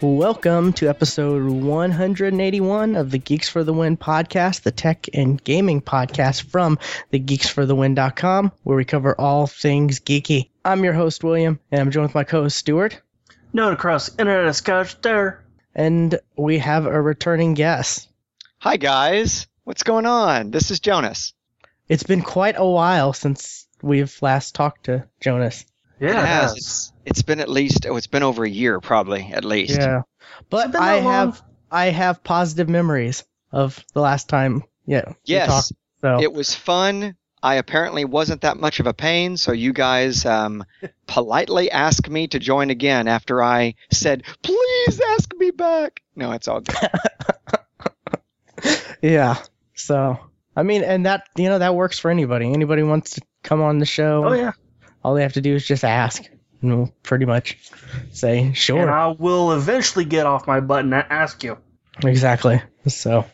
Welcome to episode 181 of the Geeks for the Win podcast, the tech and gaming podcast from the geeksforthewin.com, where we cover all things geeky. I'm your host, William, and I'm joined with my co host, Stuart. Known across the internet scotch there. And we have a returning guest. Hi, guys. What's going on? This is Jonas. It's been quite a while since we've last talked to Jonas. Yeah, it it has. has. It's, it's been at least, oh, it's been over a year, probably, at least. Yeah. But I long? have I have positive memories of the last time yeah, Yes. talked. So It was fun. I apparently wasn't that much of a pain, so you guys um, politely asked me to join again after I said, please ask me back. No, it's all good. Yeah. So I mean, and that you know that works for anybody. Anybody wants to come on the show. Oh yeah, All they have to do is just ask. You know, pretty much say sure. and. I will eventually get off my butt and ask you. Exactly. So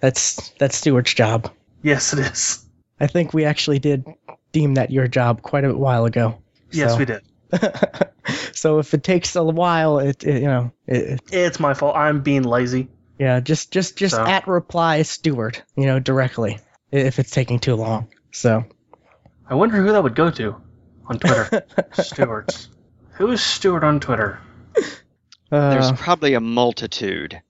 that's that's Stuart's job. Yes, it is. I think we actually did deem that your job quite a while ago. Yes, So- we did. so if it takes a while, it, it you know, it, It's my fault. I'm being lazy. Yeah, just just just So- at reply Stuart, you know, directly if it's taking too long. So I wonder who that would go to on Twitter. Stewart's. Who is Stewart on Twitter? There's uh, probably a multitude.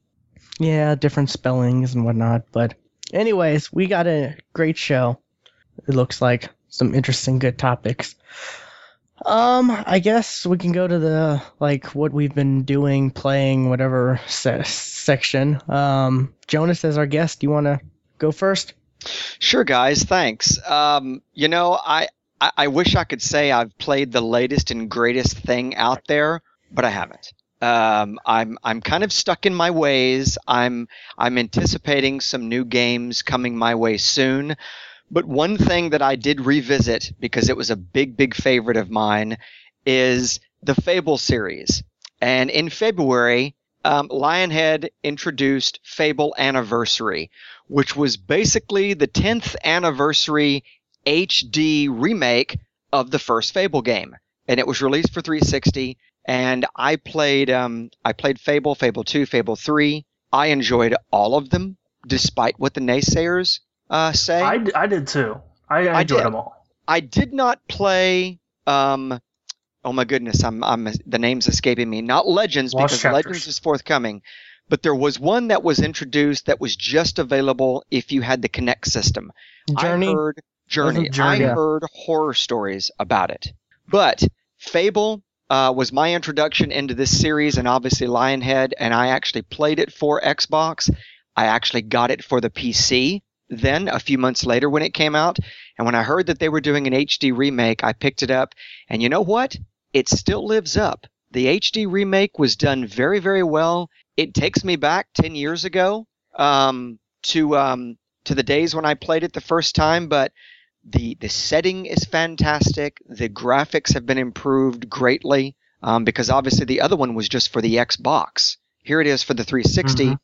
yeah, different spellings and whatnot. But anyways, we got a great show. It looks like some interesting, good topics. Um, I guess we can go to the like what we've been doing, playing, whatever se- section. Um, Jonas as our guest. Do you want to go first? Sure, guys. Thanks. Um, you know, I, I I wish I could say I've played the latest and greatest thing out there, but I haven't. Um, I'm I'm kind of stuck in my ways. I'm I'm anticipating some new games coming my way soon. But one thing that I did revisit because it was a big big favorite of mine is the Fable series. And in February, um, Lionhead introduced Fable Anniversary, which was basically the 10th anniversary HD remake of the first Fable game. And it was released for 360. And I played, um, I played Fable, Fable 2, Fable 3. I enjoyed all of them, despite what the naysayers uh, say. I, d- I did too. I, I I enjoyed did. them all. I did not play. Um, oh my goodness, I'm, I'm the name's escaping me. Not Legends Lost because Chapters. Legends is forthcoming, but there was one that was introduced that was just available if you had the Kinect system. Journey. I heard Journey. Journey- I heard horror stories about it, but Fable. Uh, was my introduction into this series and obviously Lionhead, and I actually played it for Xbox. I actually got it for the PC then a few months later when it came out. And when I heard that they were doing an HD remake, I picked it up. And you know what? It still lives up. The HD remake was done very, very well. It takes me back 10 years ago um, to um, to the days when I played it the first time, but the the setting is fantastic. The graphics have been improved greatly um, because obviously the other one was just for the Xbox. Here it is for the 360. Mhm.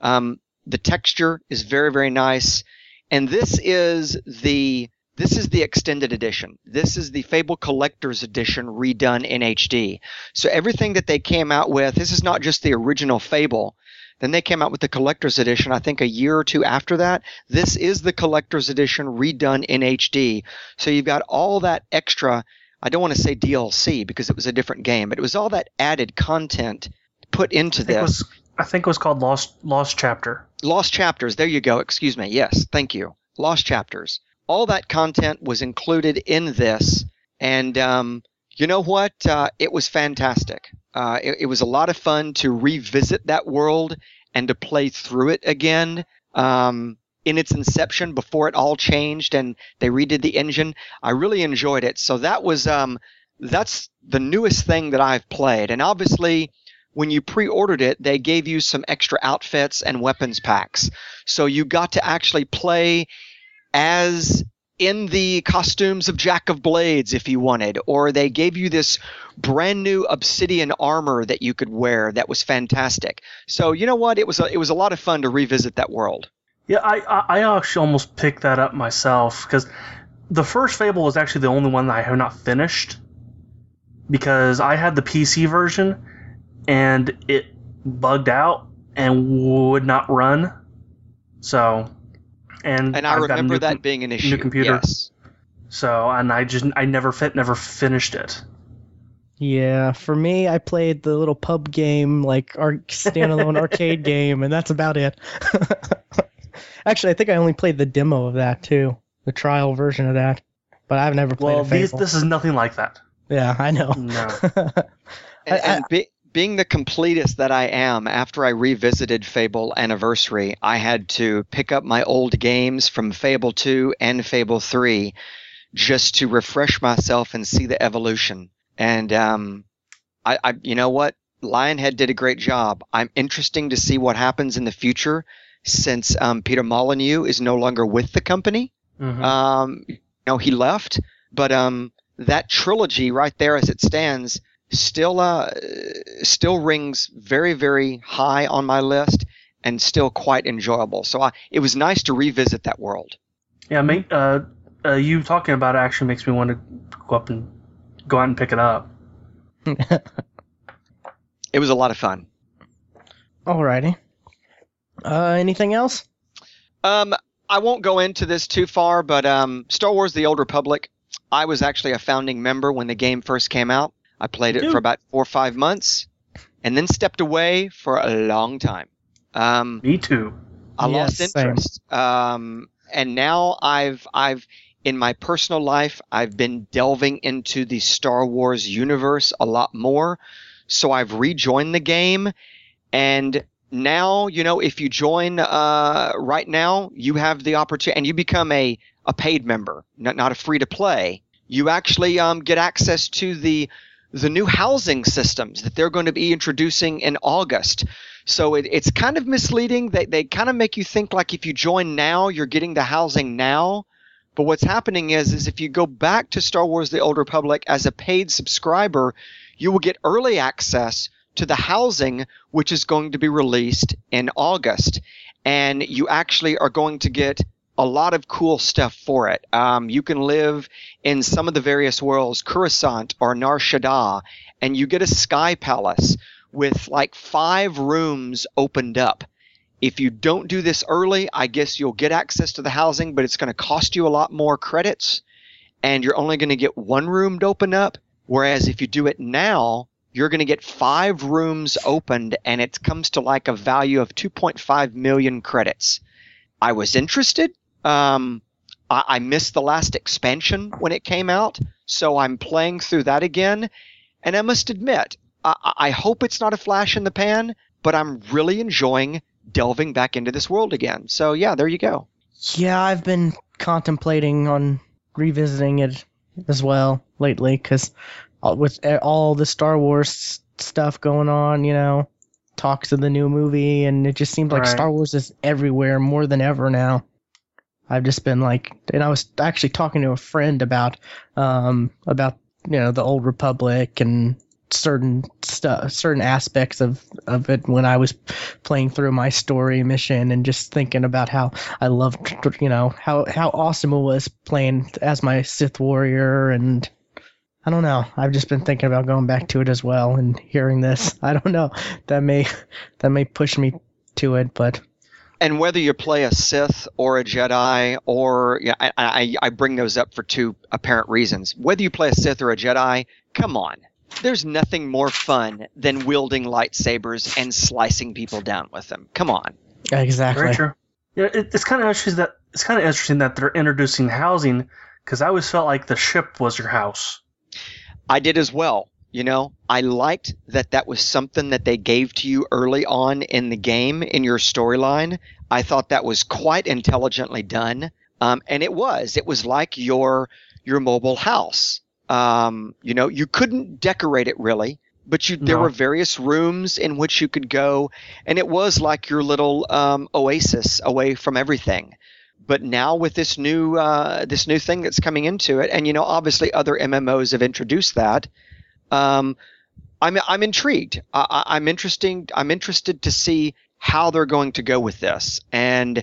Um, the texture is very very nice, and this is the this is the extended edition. This is the Fable Collector's Edition redone in HD. So everything that they came out with, this is not just the original Fable. Then they came out with the Collector's Edition, I think a year or two after that. This is the Collector's Edition redone in HD. So you've got all that extra, I don't want to say DLC because it was a different game, but it was all that added content put into I think, it this. I think it was called Lost Lost Chapter. Lost Chapters. There you go. Excuse me. Yes, thank you. Lost Chapters. All that content was included in this, and um, you know what? Uh, it was fantastic. Uh, it, it was a lot of fun to revisit that world and to play through it again. Um, in its inception, before it all changed and they redid the engine, I really enjoyed it. So that was um, that's the newest thing that I've played, and obviously when you pre-ordered it, they gave you some extra outfits and weapons packs. So you got to actually play as in the costumes of Jack of Blades if you wanted, or they gave you this brand new obsidian armor that you could wear that was fantastic. So you know what? It was a, it was a lot of fun to revisit that world. Yeah, I, I, I actually almost picked that up myself because the first Fable was actually the only one that I have not finished because I had the PC version and it bugged out and would not run. So, and And I I've got a remember new that com- being an issue. New computer. Yes. So, and I just I never fit never finished it. Yeah, for me, I played the little pub game, like our standalone arcade game, and that's about it. Actually, I think I only played the demo of that too, the trial version of that. But I've never played Well, a these, this is nothing like that. Yeah, I know. No. And, I- and be, being the completist that I am, after I revisited Fable Anniversary, I had to pick up my old games from Fable 2 and Fable 3 just to refresh myself and see the evolution. And um, I, I, you know what, Lionhead did a great job. I'm interesting to see what happens in the future since um, Peter Molyneux is no longer with the company. Mhm. Um, you know, he left, but um, that trilogy right there, as it stands, still uh, still rings very, very high on my list, and still quite enjoyable. So I, it was nice to revisit that world. yeah, mate. Uh, uh, you talking about it actually makes me want to go up and go out and pick it up. It was a lot of fun. Alrighty. Uh, anything else? Um, I won't go into this too far, but um, Star Wars: The Old Republic. I was actually a founding member when the game first came out. I played it You. for about four or five months, and then stepped away for a long time. Um, Me too. I lost Yes, same. interest. Um, and now I've I've in my personal life I've been delving into the Star Wars universe a lot more. So I've rejoined the game, and now you know if you join uh, right now, you have the opportunity, and you become a a paid member, not not a free to play. You actually um, get access to the the new housing systems that they're going to be introducing in August. So it, it's kind of misleading. They, they kind of make you think like if you join now, you're getting the housing now. But what's happening is, is if you go back to Star Wars: The Old Republic as a paid subscriber, you will get early access to the housing, which is going to be released in August, and you actually are going to get a lot of cool stuff for it. Um, you can live in some of the various worlds, Coruscant or Nar Shaddaa, and you get a sky palace with like five rooms opened up. If you don't do this early, I guess you'll get access to the housing, but it's going to cost you a lot more credits, and you're only going to get one room to open up. Whereas if you do it now, you're going to get five rooms opened, and it comes to like a value of 2.5 million credits. I was interested. Um, I, I missed the last expansion when it came out, so I'm playing through that again. And I must admit, I, I I hope it's not a flash in the pan, but I'm really enjoying delving back into this world again. So yeah, there you go. Yeah, I've been contemplating on revisiting it as well lately because with all the Star Wars stuff going on, you know, talks of the new movie, and it just seems like Right. Star Wars is everywhere more than ever now. I've just been like, and I was actually talking to a friend about, um, about you know the old Republic and certain stuff, certain aspects of of it when I was playing through my story mission and just thinking about how I loved, you know, how how awesome it was playing as my Sith warrior and. I don't know. I've just been thinking about going back to it as well and hearing this. I don't know. That may that may push me to it, but And whether you play a Sith or a Jedi, or yeah, I, I, I bring those up for two apparent reasons. Whether you play a Sith or a Jedi, come on. There's nothing more fun than wielding lightsabers and slicing people down with them. Come on. exactly. Very true. Yeah, it, it's kind of interesting that it's kind of interesting that they're introducing housing because I always felt like the ship was your house. I did as well. You know, I liked that that was something that they gave to you early on in the game in your storyline. I thought that was quite intelligently done, um, and it was. It was like your your mobile house. Um, you know, you couldn't decorate it really, but you there No. were various rooms in which you could go, and it was like your little um, oasis away from everything but now with this new uh, this new thing that's coming into it, and you know, obviously other MMOs have introduced that. Um, I'm I'm intrigued. I, I- I'm interesting. I'm interested to see how they're going to go with this, and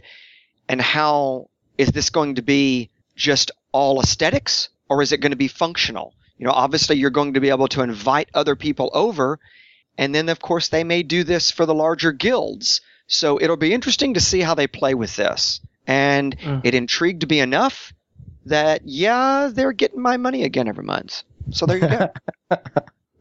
and how is this going to be just all aesthetics or is it going to be functional? You know, obviously you're going to be able to invite other people over, and then of course they may do this for the larger guilds. So it'll be interesting to see how they play with this. And Mm. it intrigued me enough that yeah, they're getting my money again every month. So there you go.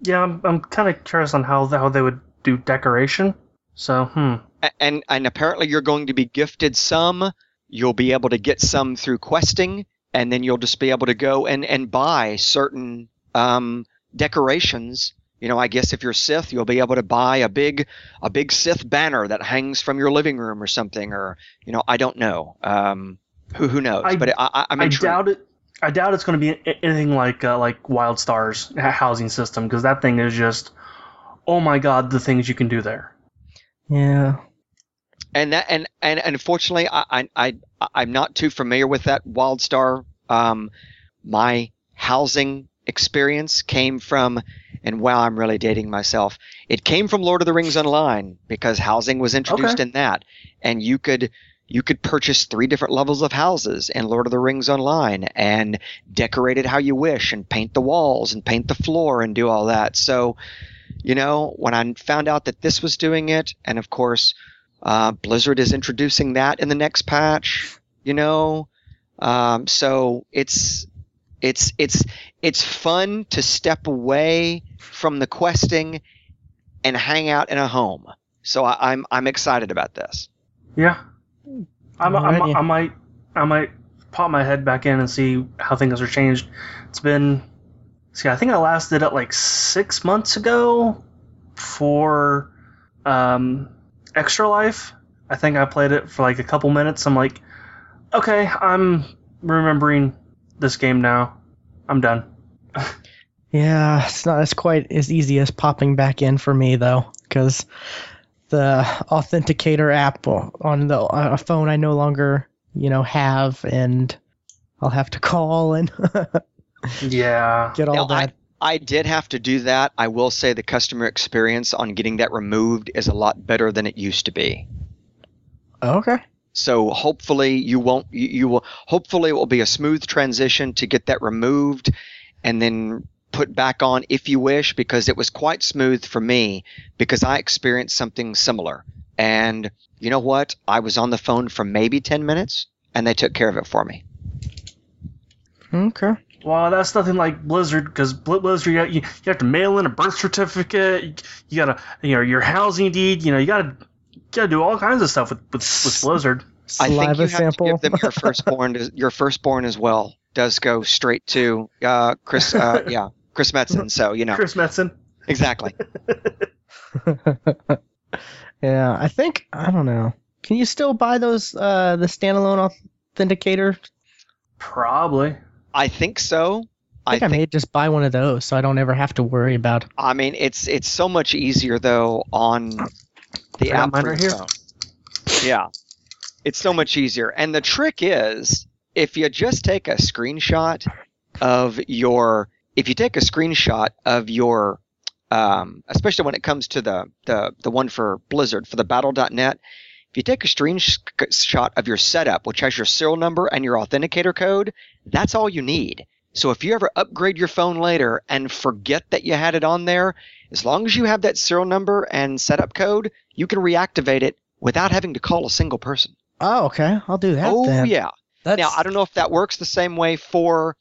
Yeah, I'm, I'm kind of curious on how how they would do decoration. So, hmm. And and apparently you're going to be gifted some. You'll be able to get some through questing, and then you'll just be able to go and and buy certain um, decorations. You know, I guess if you're Sith, you'll be able to buy a big a big Sith banner that hangs from your living room or something, or you know, I don't know. Um, who who knows? I- but I, I, I'm I doubt it. I doubt it's going to be anything like uh, like WildStar's housing system because that thing is just, oh my god, the things you can do there. Yeah. and that and and unfortunately I, I i i'm not too familiar with that wildstar um my housing experience came from and wow i'm really dating myself it came from lord of the rings online because housing was introduced Okay. in that and you could you could purchase three different levels of houses in Lord of the Rings online and decorate it how you wish and paint the walls and paint the floor and do all that. So, you know, when I found out that this was doing it, and of course, uh, Blizzard is introducing that in the next patch, you know, um, so it's it's it's it's fun to step away from the questing and hang out in a home. So I, I'm I'm excited about this. Yeah, I'm, I'm, I might I might pop my head back in and see how things are changed. It's been see, I think I last did it like six months ago for um, Extra Life. I think I played it for like a couple minutes. I'm like, okay, I'm remembering this game now. I'm done. Yeah, it's not as quite as easy as popping back in for me though, because the authenticator app on the on a phone I no longer, you know, have, and I'll have to call and Yeah. get all Now, that. I did have to do that. I will say the customer experience on getting that removed is a lot better than it used to be. okay. So hopefully you won't you, you will hopefully it will be a smooth transition to get that removed and then put back on if you wish because it was quite smooth for me because I experienced something similar. And you know what? I was on the phone for maybe 10 minutes and they took care of it for me. Okay. Well, that's nothing like Blizzard because Blizzard you, you, you have to mail in a birth certificate. You, you gotta you know your housing deed. You know you gotta you gotta do all kinds of stuff with with, with Blizzard. I think Saliva you have sample. to give them your firstborn. to- your firstborn as well does go straight to uh, Chris. Uh, yeah, Chris Metzen. So you know Chris Metzen. exactly. yeah, I think I don't know. Can you still buy those uh the standalone authenticator? Probably. I think so. I think I, may just buy one of those so I don't ever have to worry about. I mean, it's it's so much easier though on the app mine for right here. phone. Yeah, it's so much easier. And the trick is, if you just take a screenshot of your, if you take a screenshot of your, um, especially when it comes to the the the one for Blizzard for the Battle.net, if you take a screenshot of your setup, which has your serial number and your authenticator code, that's all you need. So if you ever upgrade your phone later and forget that you had it on there, as long as you have that serial number and setup code, you can reactivate it without having to call a single person. Oh, okay. I'll do that oh then. yeah. That's, Now I don't know if that works the same way for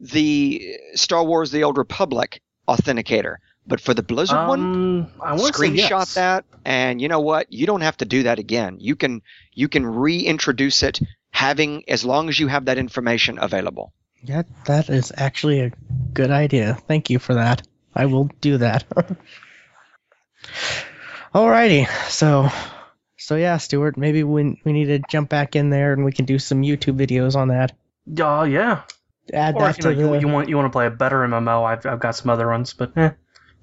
the Star Wars: The Old Republic authenticator, but for the Blizzard one, Um, I want to screenshot yes. that, and you know what? You don't have to do that again. You can you can reintroduce it, having as long as you have that information available. Yeah, that is actually a good idea. Thank you for that. I will do that. Alrighty, so so yeah, Stuart, maybe we we need to jump back in there and we can do some YouTube videos on that. Oh yeah. Add Or that if you, to know, the you, you want you want to play a better MMO, I've I've got some other ones, but eh.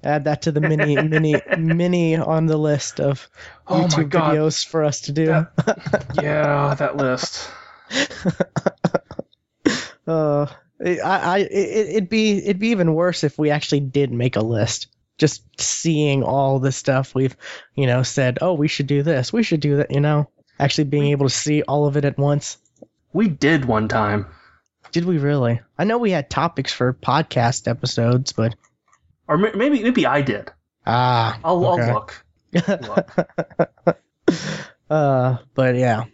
add that to the mini mini mini on the list of Oh YouTube videos for us to do. yeah, that list. uh, I, I, it, it'd be, it'd be even worse if we actually did make a list. Just seeing all the stuff we've, you know, said, oh, we should do this, we should do that, you know. actually being able to see all of it at once. We did one time. Did we really? I know we had topics for podcast episodes, but Or maybe maybe I did. ah, I'll, okay. I'll look. uh, but yeah.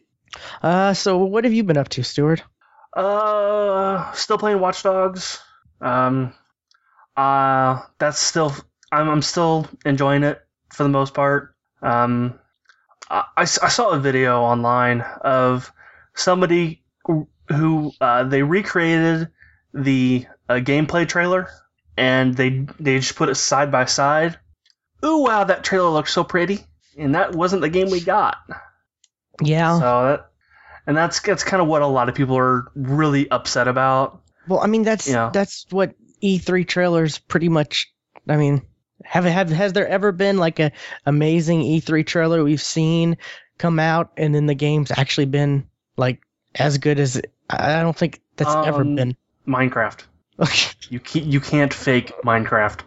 Uh, so what have you been up to, Stuart? Uh, still playing Watch Dogs. Um, uh, that's still I'm I'm still enjoying it for the most part. Um, I, I saw a video online of somebody who- uh, they recreated the uh, gameplay trailer and they they just put it side by side. Ooh wow, that trailer looks so pretty, and that wasn't the game we got. Yeah. So that, and that's that's kind of what a lot of people are really upset about. Well, I mean that's Yeah. that's what E3 trailers pretty much. I mean, have have has there ever been like a amazing E3 trailer we've seen come out and then the game's actually been like as good as it, I don't think that's ever Um, been. Minecraft. You can't you can't fake Minecraft.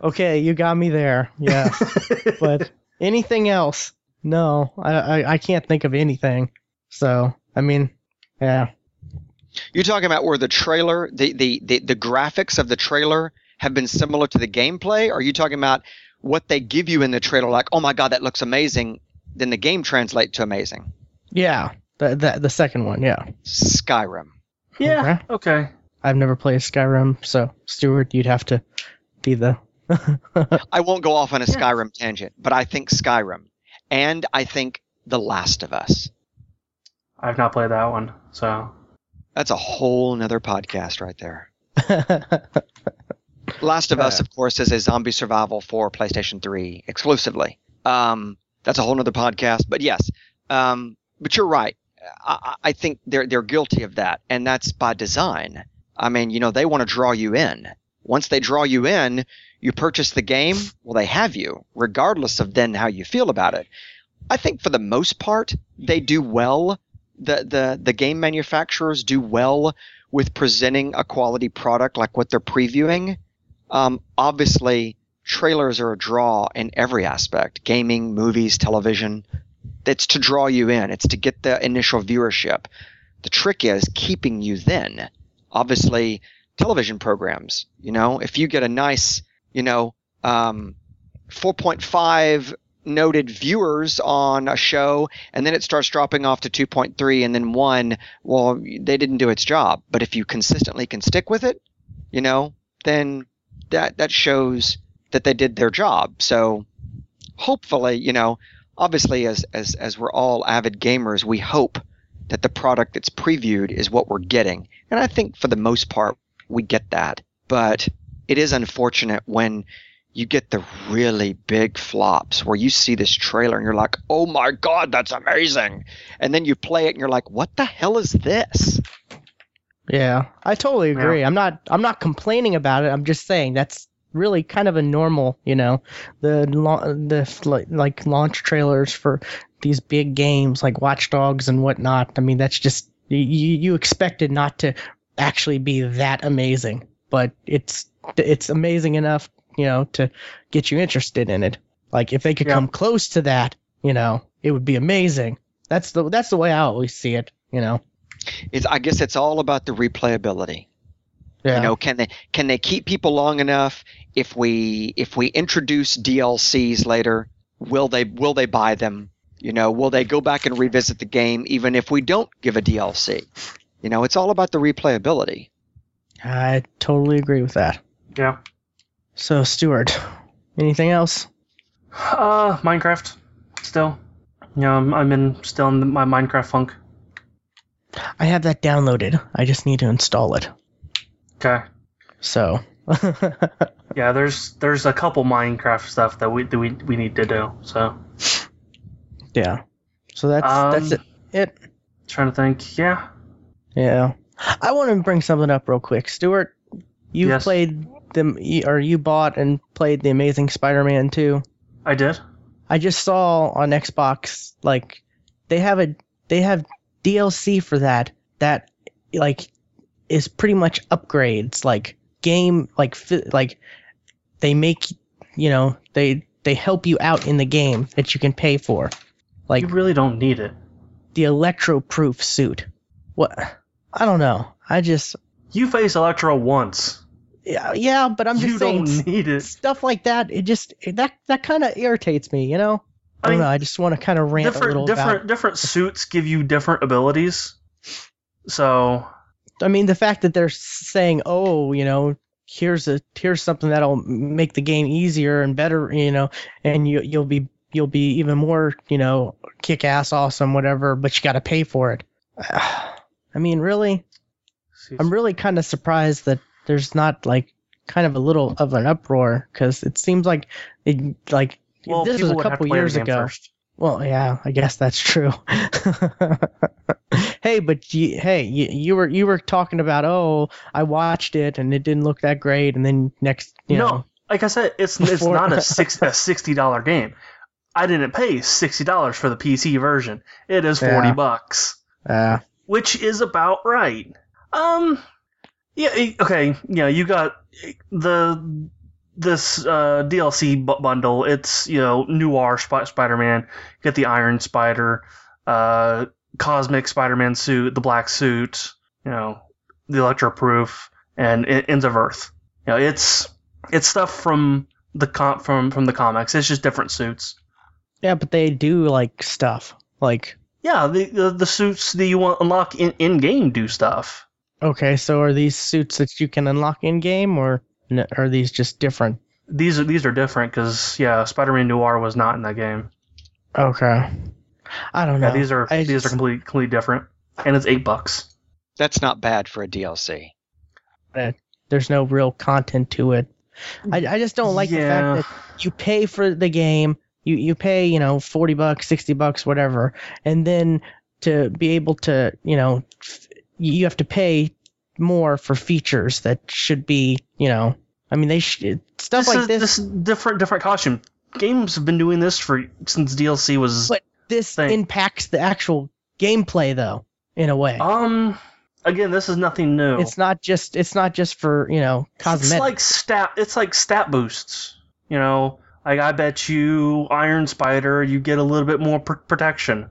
okay, you got me there. Yeah, but anything else? No, I, I I can't think of anything. So I mean, yeah. You're talking about where the trailer, the, the, the, the graphics of the trailer have been similar to the gameplay? Or are you talking about what they give you in the trailer, like, oh my god, that looks amazing, then the game translate to amazing? Yeah, the, the the second one, yeah. Skyrim. yeah. Okay. I've never played Skyrim, so Stuart, you'd have to be the. I won't go off on a Yeah. Skyrim tangent, but I think Skyrim. And I think The Last of Us. I've not played that one, so That's a whole nother podcast right there. Last of Us, of course, is a zombie survival for PlayStation 3 exclusively. Um, that's a whole nother podcast, but yes. Um, but you're right. I, I think they're they're guilty of that, and that's by design. I mean, you know, they want to draw you in. Once they draw you in, you purchase the game. Well, they have you, regardless of then how you feel about it. I think for the most part, they do well. The the the game manufacturers do well with presenting a quality product like what they're previewing. Um, obviously, trailers are a draw in every aspect gaming, movies, television. It's to draw you in, it's to get the initial viewership. The trick is keeping you then. Obviously, television programs, you know, if you get a nice, you know, um, 4.5 noted viewers on a show and then it starts dropping off to 2.3 and then 1 well they didn't do its job but if you consistently can stick with it you know then that that shows that they did their job so hopefully you know obviously as as as we're all avid gamers we hope that the product that's previewed is what we're getting and i think for the most part we get that but it is unfortunate when you get the really big flops where you see this trailer and you're like, oh my God, that's amazing. And then you play it and you're like, what the hell is this? yeah, I totally Yeah. agree. I'm not I'm not complaining about it. I'm just saying that's really kind of a normal, you know, the the like, like launch trailers for these big games like Watch Dogs and whatnot. I mean, that's just you you expect it not to actually be that amazing, but it's it's amazing enough, you know, to get you interested in it. Like if they could Yeah. come close to that, you know, it would be amazing. That's the that's the way I always see it, you know. It's, I guess it's all about the replayability. Yeah. You know, can they can they keep people long enough? If we if we introduce DLCs later, will they will they buy them? You know, will they go back and revisit the game even if we don't give a DLC? You know, it's all about the replayability. I totally agree with that. yeah. So, Stuart, anything else? Uh, Minecraft. Still, you know, I'm, I'm in still in my Minecraft funk. I have that downloaded. I just need to install it. Okay. So, Yeah, there's there's a couple Minecraft stuff that we that we we need to do. So yeah. So that's that's it. Um, It. trying to think. Yeah. Yeah. I want to bring something up real quick. Stuart, you Yes. played them, or you bought and played the Amazing Spider-Man 2. I did. I just saw on Xbox like they have a they have DLC for that that like is pretty much upgrades like game like like they make you know they they help you out in the game that you can pay for like you really don't need it. the electro-proof suit. What? I don't know. I just You face Electro once. yeah, yeah but I'm just you saying don't need it. stuff like that. It just that that kind of irritates me. You know. I, I don't know. I just want to kind of rant a different little different about. different suits give you different abilities. So I mean, the fact that they're saying, "Oh, you know, here's a here's something that'll make the game easier and better," you know, and you you'll be you'll be even more, you know, kick ass awesome, whatever. But you got to pay for it. I mean, really, I'm really kind of surprised that there's not like kind of a little of an uproar because it seems like it like well, this was a couple to play the years ago. first. Well, yeah, I guess that's true. hey, but you, hey, you, you were you were talking about oh, I watched it and it didn't look that great, and then next, you no, know, like I said, it's it's not a six a sixty dollar game. I didn't pay sixty dollars for the PC version. It is forty Yeah. bucks, uh, which is about right. Um, yeah, okay, yeah, you got the this uh, DLC bu- bundle. It's you know Noir Sp- Spider Man. Get the Iron Spider, uh, Cosmic Spider Man suit, the black suit. You know the Electroproof and I- Ends of Earth. You know it's it's stuff from the com- from from the comics. It's just different suits. yeah, but they do like stuff like. Yeah, the the, the suits that you want unlock in in game do stuff. Okay, so are these suits that you can unlock in game, or n- are these just different? These are these are different because yeah, Spider-Man Noir was not in that game. Okay, I don't know. Yeah, these are I these are completely completely different, and it's eight bucks. That's not bad for a DLC. there's no real content to it. I, I just don't like the fact that you pay for the game, you you pay you know forty bucks, sixty bucks, whatever, and then to be able to you know f- you have to pay more for features that should be you know I mean they should stuff this like is, this. this is different different costume. Games have been doing this for since DLC was. But this thing. impacts the actual gameplay though in a way. um, again, this is nothing new. It's not just it's not just for you know cosmetic. It's like stat. It's like stat boosts. You know, like I bet you Iron Spider, you get a little bit more pr- protection.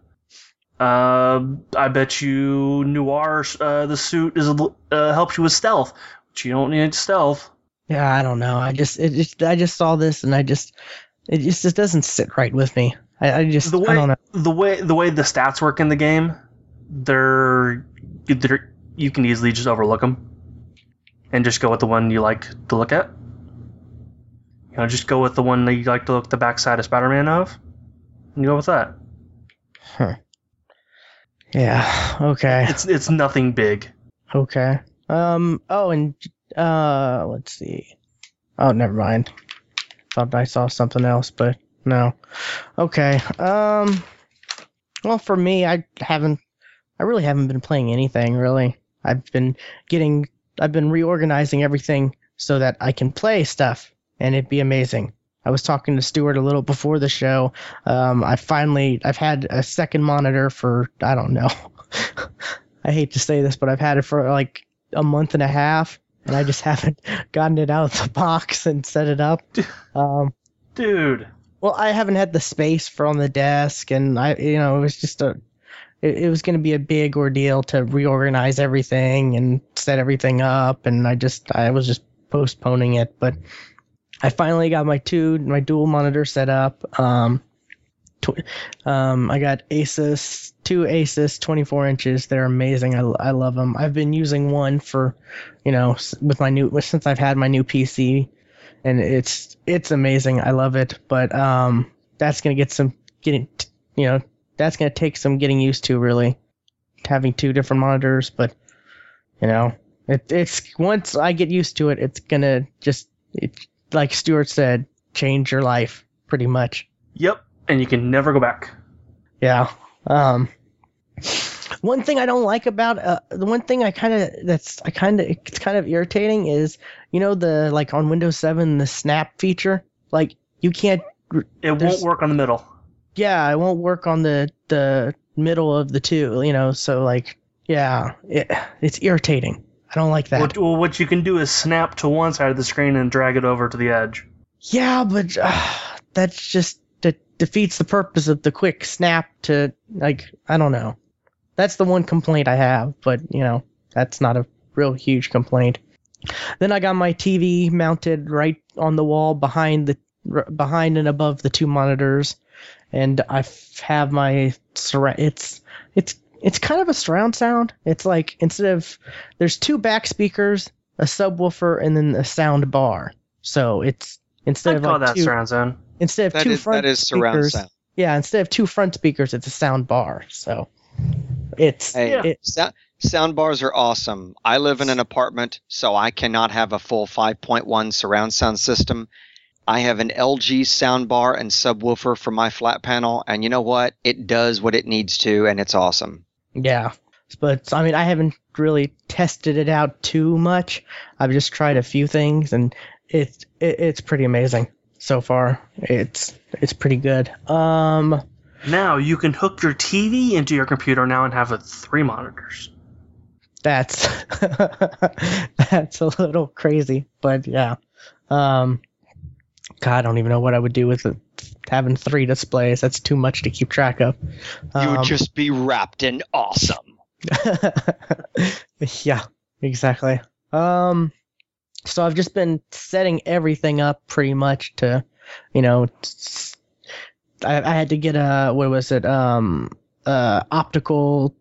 Uh, I bet you Noir, uh, the suit is uh, helps you with stealth, but you don't need stealth. Yeah, I don't know. I just it just I just saw this and I just it just it doesn't sit right with me. I, I just The I don't way know. the way the way the stats work in the game, they're, they're you can easily just overlook them, and just go with the one you like to look at. You know, just go with the one that you like to look the backside of Spider-Man of, and you go with that. Yeah. Okay. It's it's nothing big. Okay. Um. Oh, and uh, let's see. Oh, never mind. Thought I saw something else, but no. Okay. Um. Well, for me, I haven't. I really haven't been playing anything really. I've been getting. I've been reorganizing everything so that I can play stuff, and it'd be amazing. I was talking to Stuart a little before the show. Um, I finally, I've had a second monitor for I don't know. I hate to say this, but I've had it for like a month and a half, and I just haven't gotten it out of the box and set it up. Um, Dude, well, I haven't had the space for on the desk, and I, you know, it was just a, it, it was going to be a big ordeal to reorganize everything and set everything up, and I just, I was just postponing it, but I finally got my two, my dual monitor set up. Um, tw- um, I got Asus, two Asus 24 inches. They're amazing. I, I love them. I've been using one for, you know, with my new, since I've had my new PC and it's it's amazing. I love it, but um, that's gonna get some getting, you know, that's gonna take some getting used to really, having two different monitors. But you know, it, it's once I get used to it, it's gonna just it, like Stuart said, change your life pretty much. yep, and you can never go back. Yeah. Um. One thing I don't like about uh, the one thing I kind of that's I kind of it's kind of irritating is you know the like on Windows 7 the snap feature like you can't It won't work on the middle. yeah it won't work on the the middle of the two you know so like yeah it, it's irritating I don't like that well, what you can do is snap to one side of the screen and drag it over to the edge. yeah but uh, that's just that defeats the purpose of the quick snap to like I don't know. That's the one complaint I have, but you know that's not a real huge complaint. Then I got my TV mounted right on the wall behind the r- behind and above the two monitors, and I f- have my surround. It's it's it's kind of a surround sound. It's like instead of there's two back speakers, a subwoofer, and then a sound bar. So it's instead I'd of call like that two surround sound. instead of That two is front that is surround speakers. sound. Yeah, instead of two front speakers, it's a sound bar. So it's Hey, Yeah. it, sou- sound bars are awesome. I live in an apartment, so I cannot have a full 5.1 surround sound system. I have an LG soundbar and subwoofer for my flat panel, and you know what? It does what it needs to, and it's awesome. Yeah. But I mean, I haven't really tested it out too much. I've just tried a few things, and it's it, it's pretty amazing so far. It's it's pretty good. Um, Now you can hook your TV into your computer now and have it three monitors. that's that's a little crazy, but yeah. Um, God, I don't even know what I would do with it. Having three displays, that's too much to keep track of. You Um, would just be wrapped in awesome. yeah, exactly. Um, so I've just been setting everything up pretty much to, you know, I, I had to get a what was it? Um, uh, optical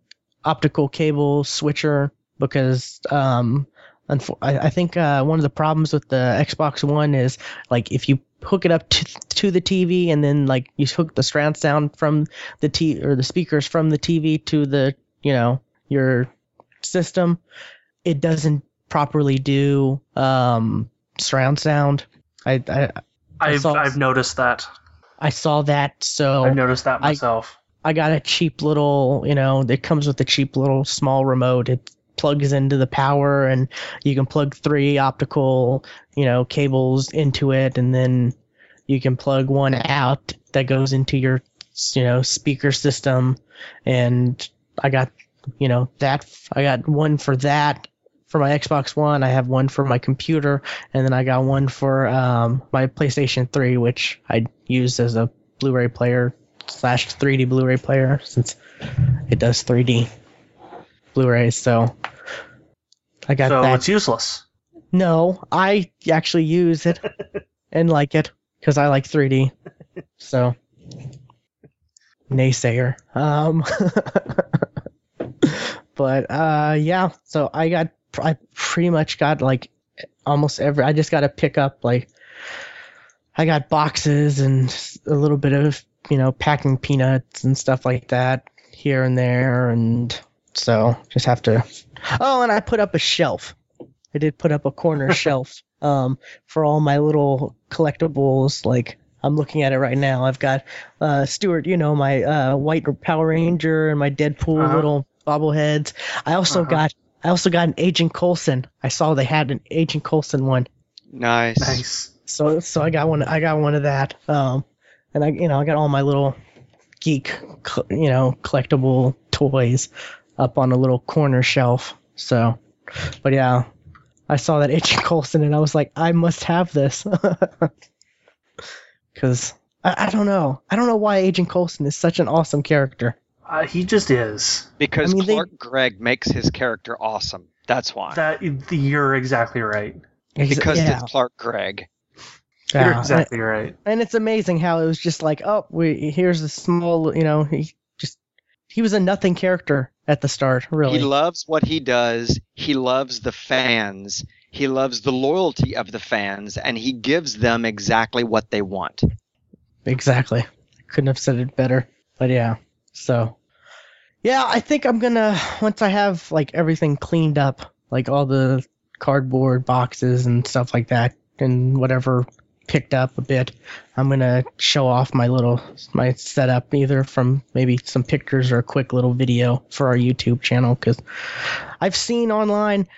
optical cable switcher because um, I, I think uh, one of the problems with the Xbox One is like if you hook it up to, to the TV and then like you hook the surround sound from the T or the speakers from the TV to the you know your system, it doesn't properly do um, surround sound. I, I I've saw- I've noticed that. I saw that, so I've noticed that I- myself. I got a cheap little, you know, it comes with a cheap little small remote. It plugs into the power and you can plug three optical, you know, cables into it. And then you can plug one out that goes into your, you know, speaker system. And I got, you know, that I got one for that for my Xbox One, I have one for my computer, and then I got one for um, my PlayStation 3, which I use as a Blu-ray player slash 3D Blu-ray player since it does 3D Blu-rays. So I got So that. it's useless. No, I actually use it and like it because I like 3D. So naysayer. Um, but uh, yeah. So I got I pretty much got like almost every. I just got to pick up like I got boxes and a little bit of you know packing peanuts and stuff like that here and there and so just have to oh and i put up a shelf i did put up a corner shelf um for all my little collectibles like i'm looking at it right now i've got uh stuart you know my uh white power ranger and my deadpool Uh-huh. little bobbleheads i also Uh-huh. got i also got an agent coulson i saw they had an agent coulson one Nice. Nice. so so I got one I got one of that. Um and I you know I got all my little geek you know collectible toys up on a little corner shelf. So but yeah, I saw that Agent Coulson and I was like I must have this. Cuz I, I don't know. I don't know why Agent Coulson is such an awesome character. Uh, he just is. Because I mean, they- Clark Gregg makes his character awesome. That's why. That you're exactly right. Ex- because yeah, it's Clark Gregg. yeah. You're exactly right. and it's amazing how it was just like, oh, we here's a small, you know, he just he was a nothing character at the start, really. He loves what he does. He loves the fans. He loves the loyalty of the fans, and he gives them exactly what they want. exactly. I couldn't have said it better. But yeah. So yeah, I think I'm gonna once I have like everything cleaned up, like all the cardboard boxes and stuff like that, and whatever picked up a bit, I'm gonna show off my little my setup either from maybe some pictures or a quick little video for our YouTube channel because I've seen online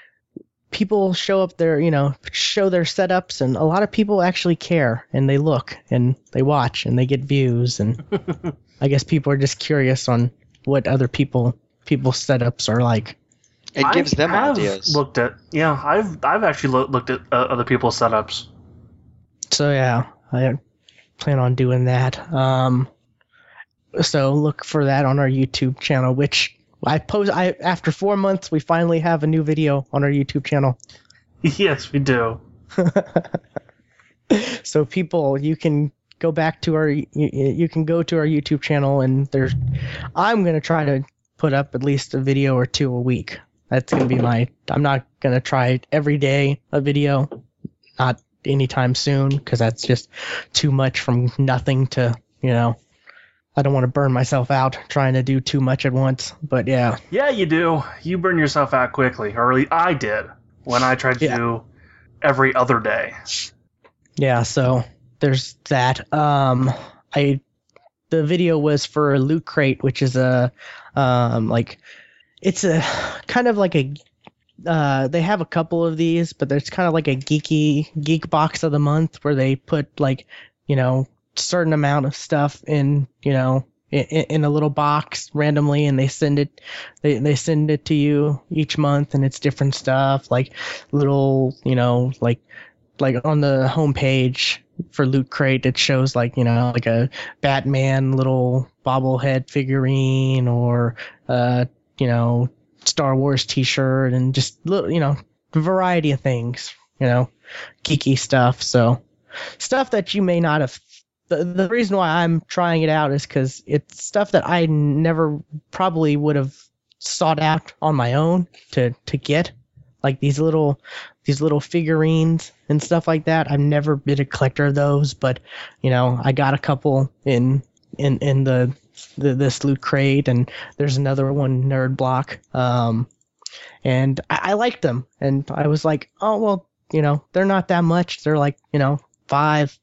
people show up their you know show their setups and a lot of people actually care and they look and they watch and they get views and I guess people are just curious on what other people people's setups are like. It gives I them have ideas. Looked at yeah, I've I've actually loo- looked at uh, other people's setups. So yeah, I plan on doing that. Um, so look for that on our YouTube channel, which I post. I after four months, we finally have a new video on our YouTube channel. Yes, we do. so people, you can go back to our. You, you can go to our YouTube channel, and there's. I'm gonna try to put up at least a video or two a week. That's gonna be my. I'm not gonna try every day a video, not anytime soon, because that's just too much from nothing to you know. I don't want to burn myself out trying to do too much at once. But yeah, Yeah, you do. You burn yourself out quickly, or at least I did when I tried to Yeah. do every other day. yeah. So there's that. Um, I the video was for Loot Crate, which is a um like it's a kind of like a uh they have a couple of these, but there's kind of like a geeky geek box of the month where they put like you know certain amount of stuff in you know in, in a little box randomly and they send it they, they send it to you each month and it's different stuff like little you know like like on the homepage for loot crate it shows like you know like a batman little bobblehead figurine or uh you know star wars t-shirt and just little you know variety of things you know geeky stuff. So stuff that you may not have the, the reason why i'm trying it out is because it's stuff that i never probably would have sought out on my own to to get. Like these little these little figurines and stuff like that. I've never been a collector of those but you know i got a couple in in in the, the this loot crate and there's another one nerd block. Um and I, I liked them and i was like oh well you know they're not that much. They're like you know five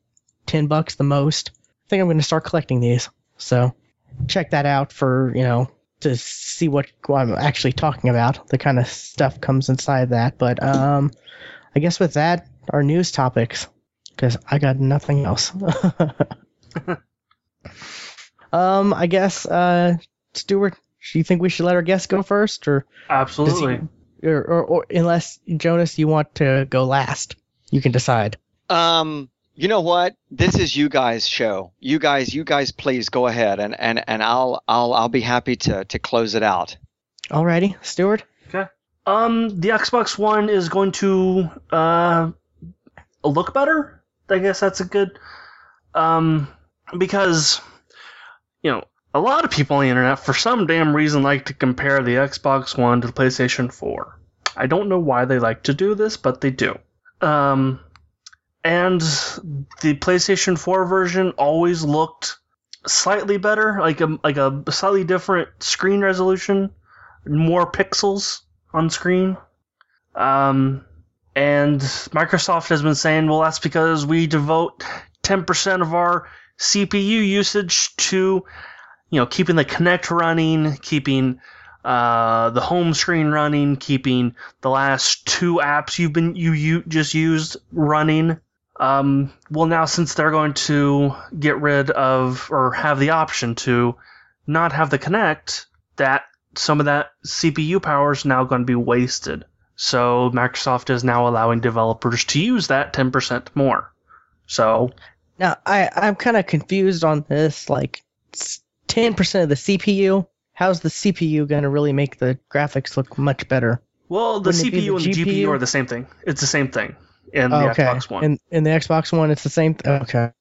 ten bucks the most. I think i'm going to start collecting these. So check that out for you know to see what, i'm actually talking about the kind of stuff comes inside that. But um i guess with that our news topics because i got nothing else um i guess uh stuart do you think we should let our guest go first or Absolutely. or, or, or unless jonus you want to go last you can decide Um, you know what? This is you guys' show. You guys, you guys, please go ahead and and and I'll I'll I'll be happy to to close it out. alrighty stuart Okay. Um, the Xbox One is going to uh look better. I guess that's a good um because you know a lot of people on the internet for some damn reason like to compare the Xbox One to the PlayStation 4. I don't know why they like to do this, but they do. Um, and the PlayStation 4 version always looked slightly better, like a like a slightly different screen resolution, more pixels on screen. Um, and Microsoft has been saying, well, that's because we devote 10% of our CPU usage to, you know, keeping the Kinect running, keeping uh, the home screen running, keeping the last two apps you've been you, you just used running. Um, well, now since they're going to get rid of or have the option to not have the Kinect, that some of that CPU power is now going to be wasted. So Microsoft is now allowing developers to use that 10% more. So Now, I, I'm kind of confused on this. Like, 10% of the CPU. How's the CPU going to really make the graphics look much better? Well, the Wouldn't CPU the and the GPU are the same thing. It's the same thing in the okay. Xbox One. In, in the Xbox One, it's the same. Th- okay.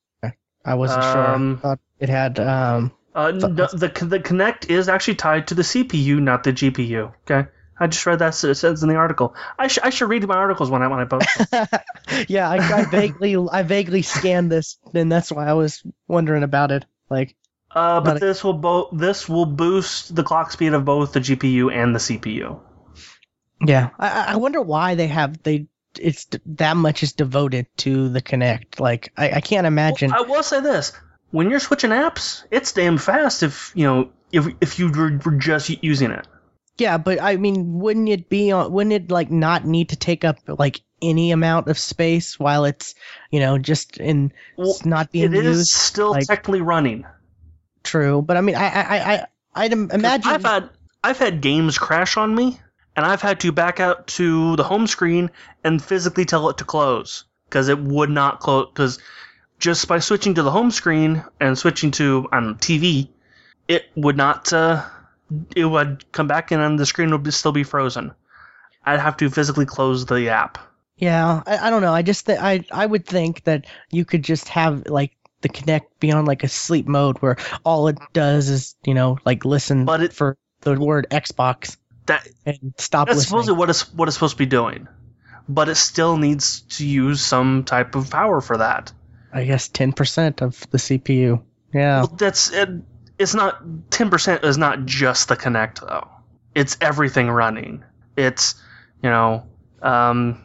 I wasn't sure. Um, I thought it had. Um, uh, so- no, the the Kinect is actually tied to the CPU, not the GPU. Okay, I just read that. It says in the article. I should I should read my articles when I when I post. them. yeah, I, I vaguely, I vaguely scanned this, and that's why I was wondering about it. Like, Uh, but this will bo- this will boost the clock speed of both the GPU and the CPU. yeah, I, I- wonder why they have they. It's that much is devoted to the Kinect. Like, I, I can't imagine. I will say this: when you're switching apps, it's damn fast. If you know if if you were just using it. Yeah, but I mean, wouldn't it be on? Wouldn't it like not need to take up like any amount of space while it's you know just in Well, not being It used? It is still like- technically running. True, but I mean, I I I I I'd imagine. I've had I've had games crash on me, and I've had to back out to the home screen and physically tell it to close because it would not close. Because just by switching to the home screen and switching to on TV, it would not. Uh, it would come back and the screen would be, still be frozen. I'd have to physically close the app. Yeah, I, I don't know. I just th- I I would think that you could just have like the Kinect be on like a sleep mode where all it does is you know like listen But it- for the word Xbox That and stop that's listening. supposedly what it's what it's supposed to be doing, but it still needs to use some type of power for that. I guess ten percent of the CPU. Yeah. Well, that's it, it's not ten percent is not just the Kinect though. It's everything running. It's you know um,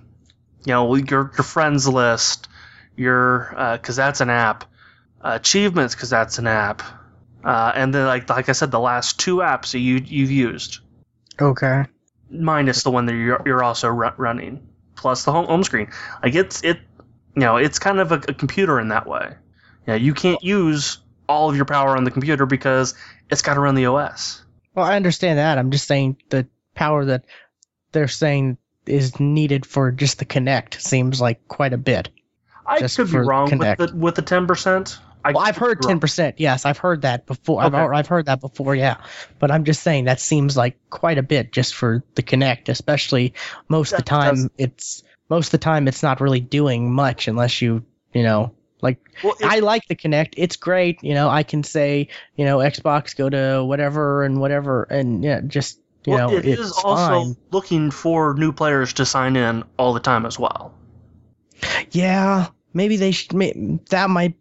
you know your your friends list, your because that's an app, uh, achievements because that's an app, uh, and then like like I said, the last two apps that you you've used Okay. minus the one that you're, you're also ru- running plus the home, home screen. Like it's it you know it's kind of a, a computer in that way. Yeah, you can't use all of your power on the computer because it's got to run the OS. Well, I understand that. I'm just saying the power that they're saying is needed for just the Kinect seems like quite a bit. I Just could be wrong with the with the ten percent. Well, I've heard 10%. Yes, I've heard that before. I've, I've heard that before. Yeah, but I'm just saying that seems like quite a bit just for the Kinect, especially most of the time. It's most of the time it's not really doing much unless you you know like Well, I like the Kinect. It's great. You know, I can say, you know, Xbox go to whatever and whatever, and yeah, just you well, know, it is also fine. looking for new players to sign in all the time as well. Yeah, maybe they should. may- That might.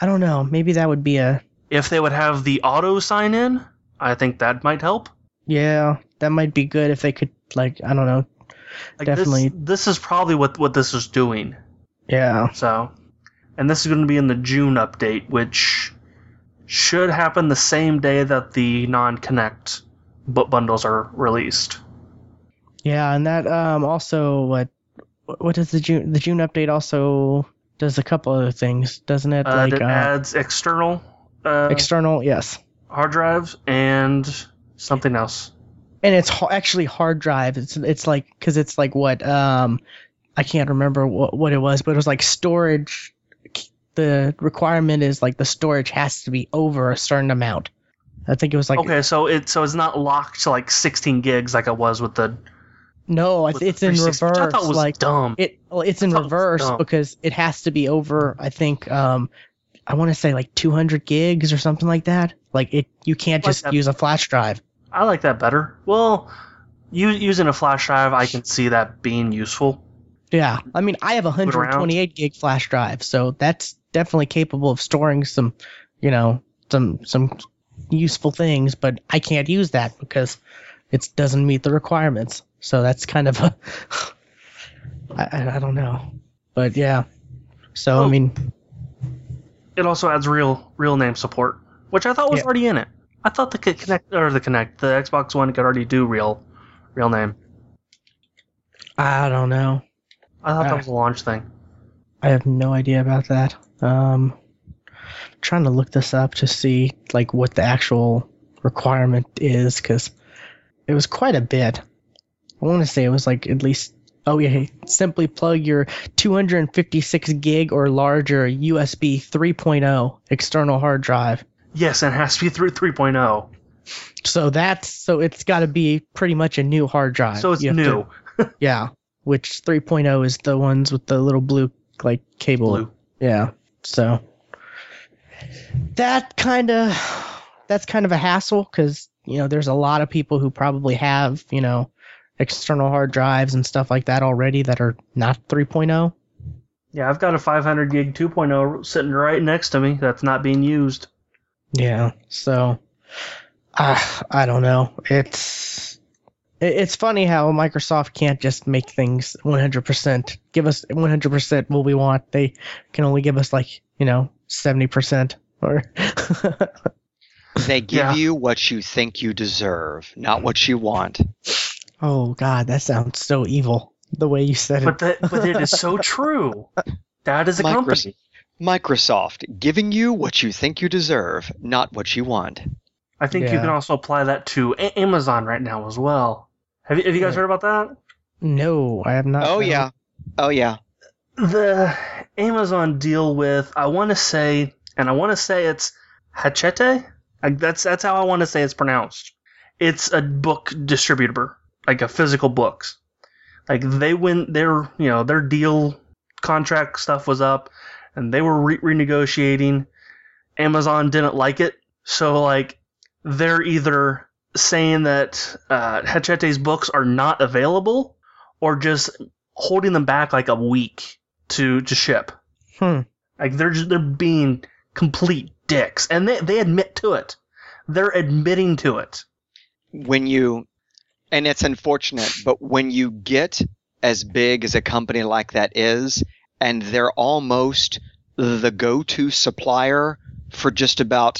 I don't know. Maybe that would be a. If they would have the auto sign in, I think that might help. Yeah, that might be good if they could. Like, I don't know. Like Definitely. This, this is probably what what this is doing. Yeah. So, and this is going to be in the June update, which should happen the same day that the non-Kinect bu- bundles are released. Yeah, and that um also what what does the June the June update also does a couple other things, doesn't it? Uh, like that uh, adds external uh, external, yes. hard drives and something else. and it's ha- actually hard drive. It's it's like because it's like what um I can't remember what what it was, but it was like storage. The requirement is like the storage has to be over a certain amount. I think it was like okay, so it so it's not locked to like 16 gigs like it was with the. no, with it's the in reverse. I thought was like dumb. it well, it's in I it reverse dumb. because it has to be over. I think um I want to say like 200 gigs or something like that. Like it, you can't Like just that. use a flash drive. I like that better. Well, you, using a flash drive, I can see that being useful. Yeah, I mean, I have a Move it around. 128 gig flash drive, so that's definitely capable of storing some, you know, some some useful things. But I can't use that because it doesn't meet the requirements. So that's kind of a, I, I I don't know, but yeah. So I Oh. mean, It also adds real real name support, which I thought was Yeah. already in it. I thought the Kinect or the Kinect, the Xbox One could already do real real name. I don't know. I thought that was a launch thing. I have no idea about that. Um, trying to look this up to see like what the actual requirement is because it was quite a bit. I want to say it was like at least. Oh yeah, simply plug your 256 gig or larger USB 3.0 external hard drive. Yes, and it has to be through 3.0. So that's so it's got to be pretty much a new hard drive. So it's have to- new. yeah, which 3.0 is the ones with the little blue like cable. Blue. Yeah. So that kind of that's kind of a hassle because you know there's a lot of people who probably have you know external hard drives and stuff like that already that are not oh. 3.0. Yeah, I've got a 500 gig 2.0 sitting right next to me that's not being used. Yeah. So uh, I don't know. It's it- it's funny how Microsoft can't just make things 100%. Give us 100% what we want. They can only give us like, you know, 70% or They give Yeah. you what you think you deserve, not what you want. Oh god, that sounds so evil. The way you said But it. that but it is so true. That is a Micros- company. Microsoft giving you what you think you deserve, not what you want. I think you can also apply that to A- Amazon right now as well. Have you, have you guys uh, heard about that? No, I have not. Oh heard. yeah. Oh yeah. The Amazon deal with. I want to say, and I want to say it's Hachette. Like that's that's how I want to say it's pronounced. It's a book distributor, like a physical books. Like they went their you know their deal contract stuff was up, and they were re- renegotiating. Amazon didn't like it, so like they're either saying that uh, Hachette's books are not available, or just holding them back like a week to to ship. Hmm. Like they're just, they're being complete dicks, and they they admit to it. They're admitting to it. when you and it's unfortunate but when you get as big as a company like that is and they're almost the go-to supplier for just about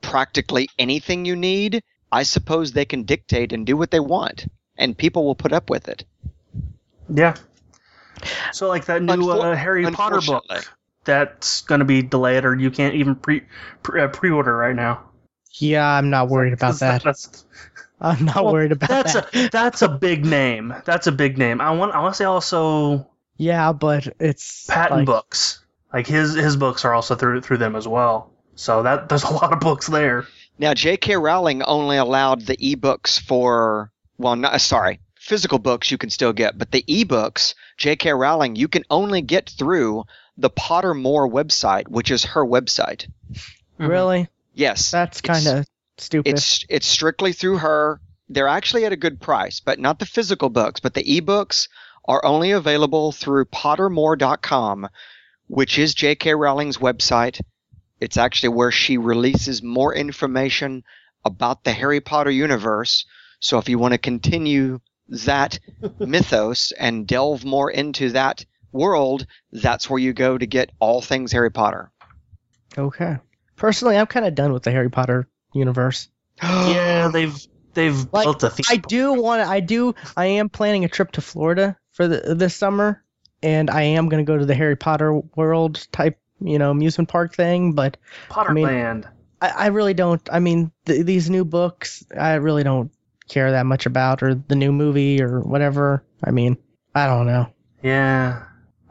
practically anything you need i suppose they can dictate and do what they want and people will put up with it Yeah. So like that new Unfor- uh, Harry Potter book that's going to be delayed, or you can't even pre pre uh, pre-order right now. Yeah, I'm not worried about that. That's I'm not well, worried about that's that. a that's a big name. That's a big name. I want I want to say also yeah, but it's patent like, books. Like his his books are also through through them as well. So that there's a lot of books there. Now, J.K. Rowling only allowed the ebooks for, well, not, uh, sorry, physical books you can still get, but the ebooks, J.K. Rowling, you can only get through the Pottermore website, which is her website. Mm-hmm. Really? Yes. That's kind of stupid. It's it's strictly through her. They're actually at a good price, but not the physical books, but the ebooks are only available through pottermore.com, which is J.K. Rowling's website. It's actually where she releases more information about the Harry Potter universe. So if you want to continue that mythos and delve more into that world, that's where you go to get all things Harry Potter. Okay. Personally, I'm kind of done with the Harry Potter universe. yeah, they've they've Like, built a theme. I do want to. I do. I am planning a trip to Florida for the, this summer, and I am going to go to the Harry Potter World type, you know, amusement park thing. But I mean- Potterland. I, I really don't. I mean, th- these new books, I really don't care that much about, or the new movie, or whatever. I mean, I don't know. Yeah,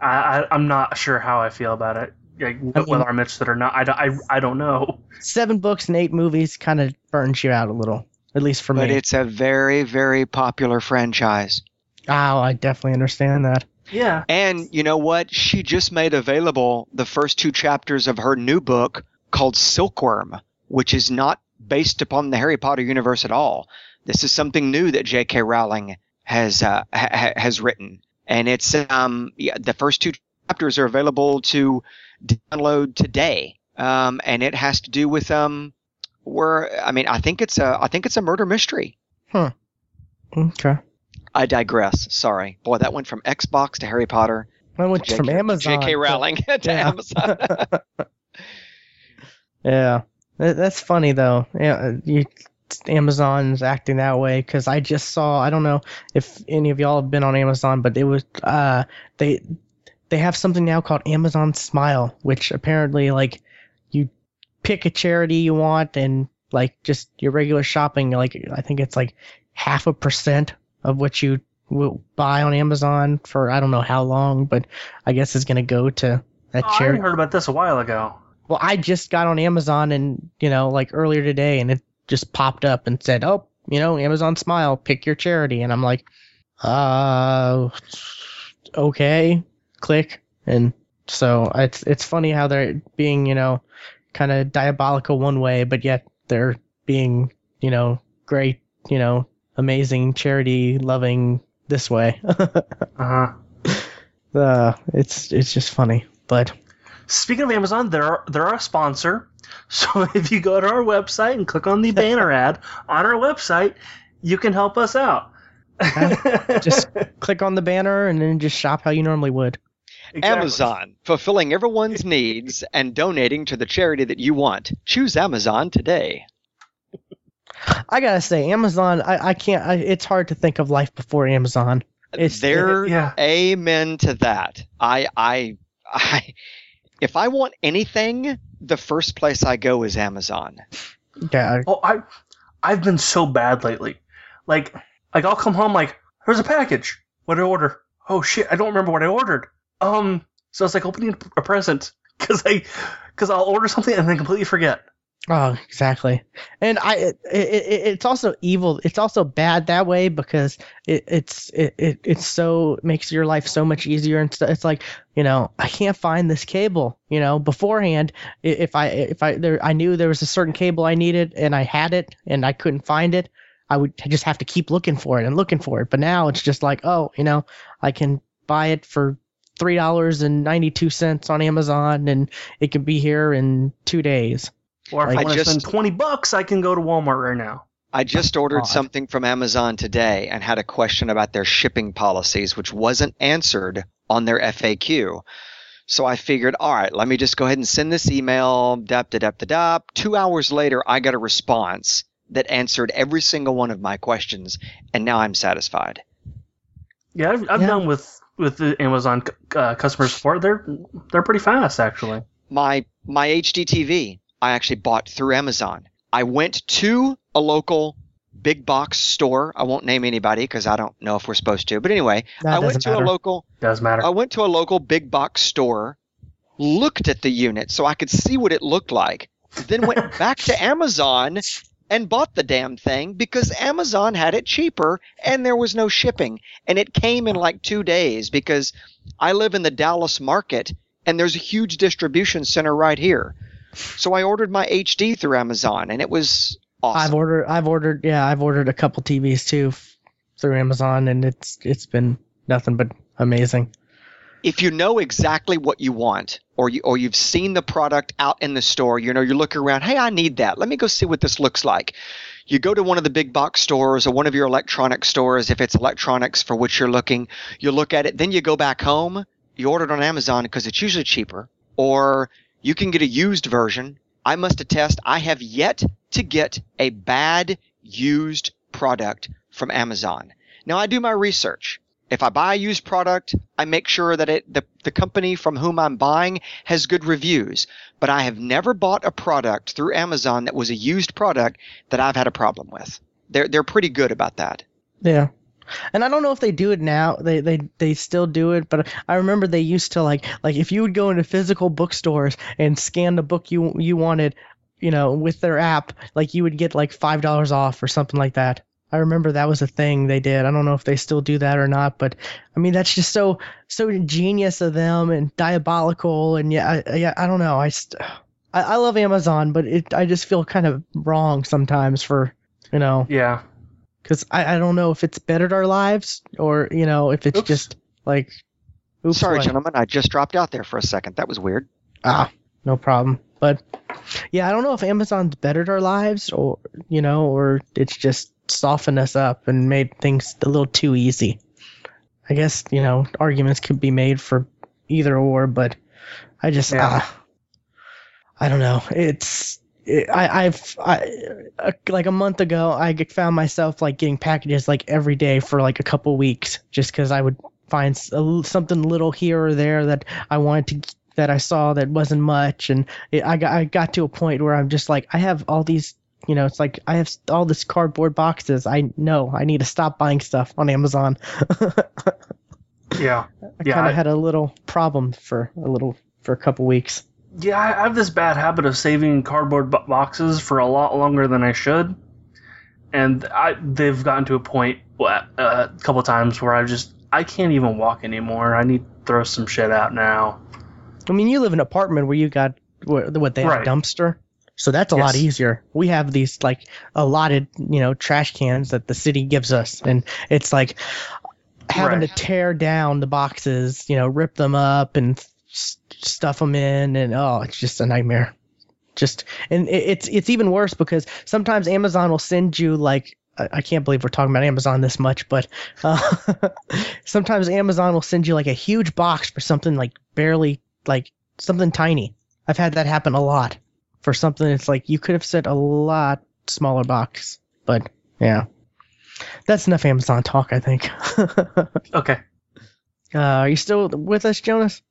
I, I I'm not sure how I feel about it. Like, I mean- whether I'm interested or not, I, don't- I, I don't know. Seven books and eight movies kind of burns you out a little, at least for But me. But it's a very, very popular franchise. oh, I definitely understand that. Yeah, And you know what? She just made available the first two chapters of her new book called Silkworm, which is not based upon the Harry Potter universe at all. This is something new that J.K. Rowling has uh, ha- ha- has written, and it's um yeah, the first two chapters are available to download today, um, and it has to do with um where I mean I think it's a I think it's a murder mystery. Huh. Okay. I digress. Sorry, boy, that went from Xbox to Harry Potter. I went to from Amazon. J.K. to- Rowling to yeah. Amazon. Yeah, that's funny though. Yeah, uh, you, Amazon's acting that way because I just saw. I don't know if any of y'all have been on Amazon, but it was uh they they have something now called Amazon Smile, which apparently like you pick a charity you want and like just your regular shopping. Like I think it's like half a percent of what you will buy on Amazon for I don't know how long, but I guess it's gonna go to that oh, I heard about this a while ago. Well, I just got on Amazon and, you know, like earlier today and it just popped up and said, oh, you know, Amazon Smile, pick your charity. And I'm like, uh, okay, click. And so it's, it's funny how they're being, you know, kind of diabolical one way, but yet they're being, you know, great, you know, amazing charity loving this way. Uh huh. uh, it's, it's just funny, but Speaking of Amazon, they're they're our sponsor. So if you go to our website and click on the banner ad on our website, you can help us out. just click on the banner and then just shop how you normally would. Exactly. Amazon, fulfilling everyone's needs and donating to the charity that you want. Choose Amazon today. I gotta say, Amazon. I, I can't. I, it's hard to think of life before Amazon. It's there, Yeah. amen to that. I, I, I, if I want anything, the first place I go is Amazon. Yeah, Oh, I I've been so bad lately. Like like I'll come home like there's a package. What did I order? Oh shit, I don't remember what I ordered. Um, So it's like opening a present because I because I'll order something and then completely forget. Oh, exactly. And I, it, it, it's also evil. It's also bad that way because it, it's, it, it, it's so makes your life so much easier. And it's like, you know, I can't find this cable. You know, beforehand, if I, if I, there, I knew there was a certain cable I needed and I had it and I couldn't find it, I would just have to keep looking for it and looking for it. But now it's just like, oh, you know, I can buy it for three dollars and ninety two cents on Amazon and it can be here in two days. Or if Like- I I want to just- spend twenty bucks, I can go to Walmart right now. I just ordered odd. something from Amazon today and had a question about their shipping policies, which wasn't answered on their FAQ. So I figured, all right, let me just go ahead and send this email. Dap, da, dap, da, dap. Two hours later, I got a response that answered every single one of my questions, and now I'm satisfied. Yeah, I've, I've Yeah. done with with the Amazon uh, customer support. They're they're pretty fast actually. My my HD TV, I actually bought through Amazon. I went to a local big box store. I won't name anybody because I don't know if we're supposed to. But anyway, I went to matter. a local Does matter. I went to a local big box store, looked at the unit so I could see what it looked like, then went back to Amazon and bought the damn thing because Amazon had it cheaper and there was no shipping. And it came in like two days because I live in the Dallas market and there's a huge distribution center right here. So I ordered my HD through Amazon and it was awesome. I've ordered, I've ordered, yeah, I've ordered a couple TVs too f- through Amazon, and it's it's been nothing but amazing. if you know exactly what you want or you or you've seen the product out in the store you know you're looking around hey i need that let me go see what this looks like you go to one of the big box stores or one of your electronic stores if it's electronics for which you're looking you look at it then you go back home you order it on amazon because it's usually cheaper or you can get a used version i must attest i have yet to get a bad used product from amazon now i do my research if I buy a used product, I make sure that it the, the company from whom I'm buying has good reviews. But I have never bought a product through Amazon that was a used product that I've had a problem with. They're they're pretty good about that. Yeah. And I don't know if they do it now. They they they still do it, but I remember they used to like like if you would go into physical bookstores and scan the book you you wanted, you know, with their app, like you would get like five dollars off or something like that. I remember that was a thing they did. I don't know if they still do that or not, but I mean that's just so so genius of them and diabolical and yeah I, yeah I don't know. I, st- I I love Amazon, but it I just feel kind of wrong sometimes for you know yeah. Because I, I don't know if it's bettered our lives or you know if it's Oops. just like oops, Sorry, what? gentlemen, I just dropped out there for a second. That was weird. ah no problem but yeah i don't know if amazon's bettered our lives or you know or it's just softened us up and made things a little too easy i guess you know arguments could be made for either or but i just Yeah. ah, i don't know it's it, I, I've I, uh, like a month ago, I found myself like getting packages like every day for like a couple weeks, just because I would find a something little here or there that I wanted to that I saw that wasn't much, and it, I got I got to a point where I'm just like I have all these, you know, it's like I have all this cardboard boxes. I know I need to stop buying stuff on Amazon. Yeah. I Yeah, kind of had a little problem for a little for a couple weeks. Yeah, I have this bad habit of saving cardboard boxes for a lot longer than I should, and I they've gotten to a point uh, a couple times where I just I can't even walk anymore. I need to throw some shit out now. I mean, you live in an apartment where you got what, they have Right. a dumpster, so that's a lot easier. We have these like allotted, you know, trash cans that the city gives us, and it's like having Right. to tear down the boxes, you know, rip them up and stuff them in, and oh, it's just a nightmare. Just and it, it's it's even worse because sometimes Amazon will send you like. I can't believe we're talking about Amazon this much, but uh, sometimes Amazon will send you like a huge box for something like barely like something tiny. I've had that happen a lot for something It's like you could have sent a lot smaller box, but yeah, that's enough Amazon talk. I think. uh, Okay. are you still with us, Jonus?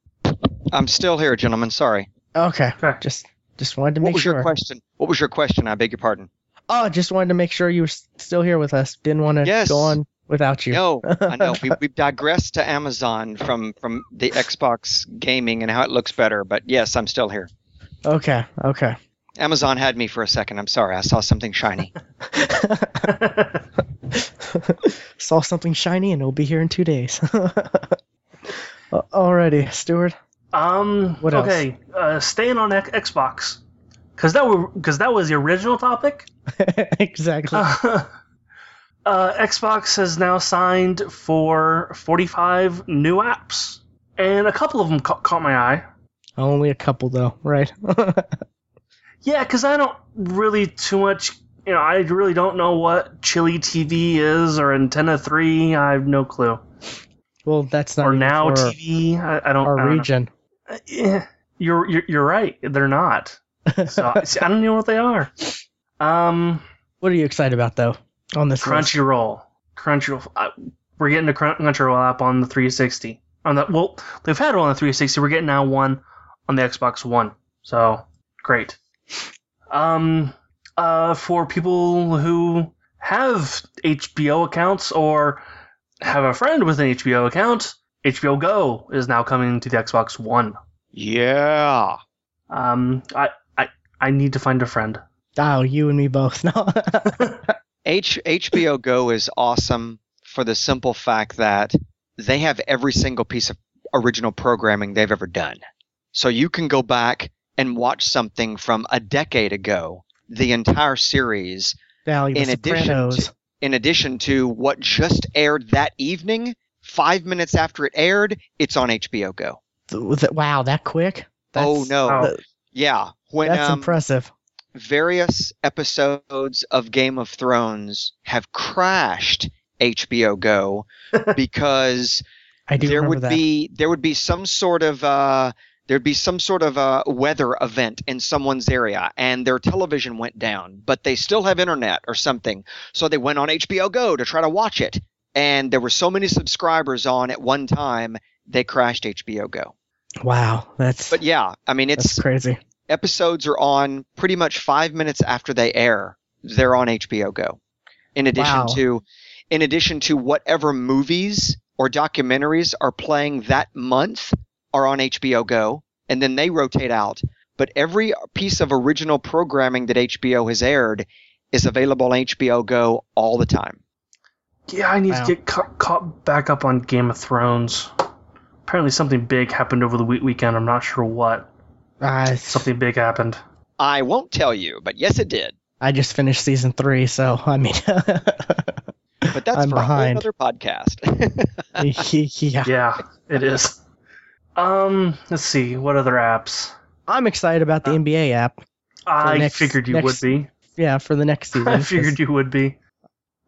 I'm still here, gentlemen. Sorry. Okay, Okay. just just wanted to make sure. What make was sure. your question? What was your question? I beg your pardon. Oh, just wanted to make sure you were still here with us. Didn't want to Yes. go on without you. No, I know. We, we've digressed to Amazon from from the Xbox gaming and how it looks better, but yes, I'm still here. Okay, okay. Amazon had me for a second. I'm sorry. I saw something shiny. Saw something shiny and it'll be here in two days. Alrighty, Stuart. Um. What else? okay. Uh, staying on X- Xbox, because that were because that was the original topic. exactly. Uh, uh, Xbox has now signed for 45 new apps, and a couple of them ca- caught my eye. Only a couple though, right? Yeah, because I don't really too much. You know, I really don't know what Chili TV is or Antenna Three. I have no clue. well, that's not or Now TV. I, I don't. our I don't know. region. Uh, yeah, you're, you're you're right. They're not. So see, I don't know what they are. Um, what are you excited about though on this? Crunchyroll. Crunchyroll. Uh, we're getting the Crunchyroll app on the 360. On the well, they've had one on the 360. We're getting now one on the Xbox One. So great. Um, uh, for people who have HBO accounts or have a friend with an HBO account, HBO Go is now coming to the Xbox One. Yeah. Um, I I I need to find a friend. Oh, you and me both. No. H- HBO Go is awesome for the simple fact that they have every single piece of original programming they've ever done. So you can go back and watch something from a decade ago, the entire series, Valley, The in addition to, in addition to what just aired that evening. Five minutes after it aired, it's on HBO Go. Wow, that quick? That's, oh no, Oh. yeah. When that's um, impressive. various episodes of Game of Thrones have crashed HBO Go because there would that. be there would be some sort of uh, there'd be some sort of uh, weather event in someone's area and their television went down, but they still have internet or something, so they went on HBO Go to try to watch it, and there were so many subscribers on at one time they crashed HBO Go. wow, that's But yeah, I mean it's crazy. episodes are on pretty much five minutes after they air. They're on HBO Go. In addition Wow. to, in addition to whatever movies or documentaries are playing that month are on HBO Go, and then they rotate out. But every piece of original programming that HBO has aired is available on HBO Go all the time. Yeah, I need Wow. to get ca- caught back up on Game of Thrones. Apparently, something big happened over the week- weekend. I'm not sure what. I Something big happened. I won't tell you, but yes, it did. I just finished season three, so I mean, But that's I'm for behind. a whole other podcast. yeah. Yeah, it is. Um, let's see. What other apps? I'm excited about the Uh, NBA app. I next- figured you next would be. Yeah, for the next season. I figured you would be.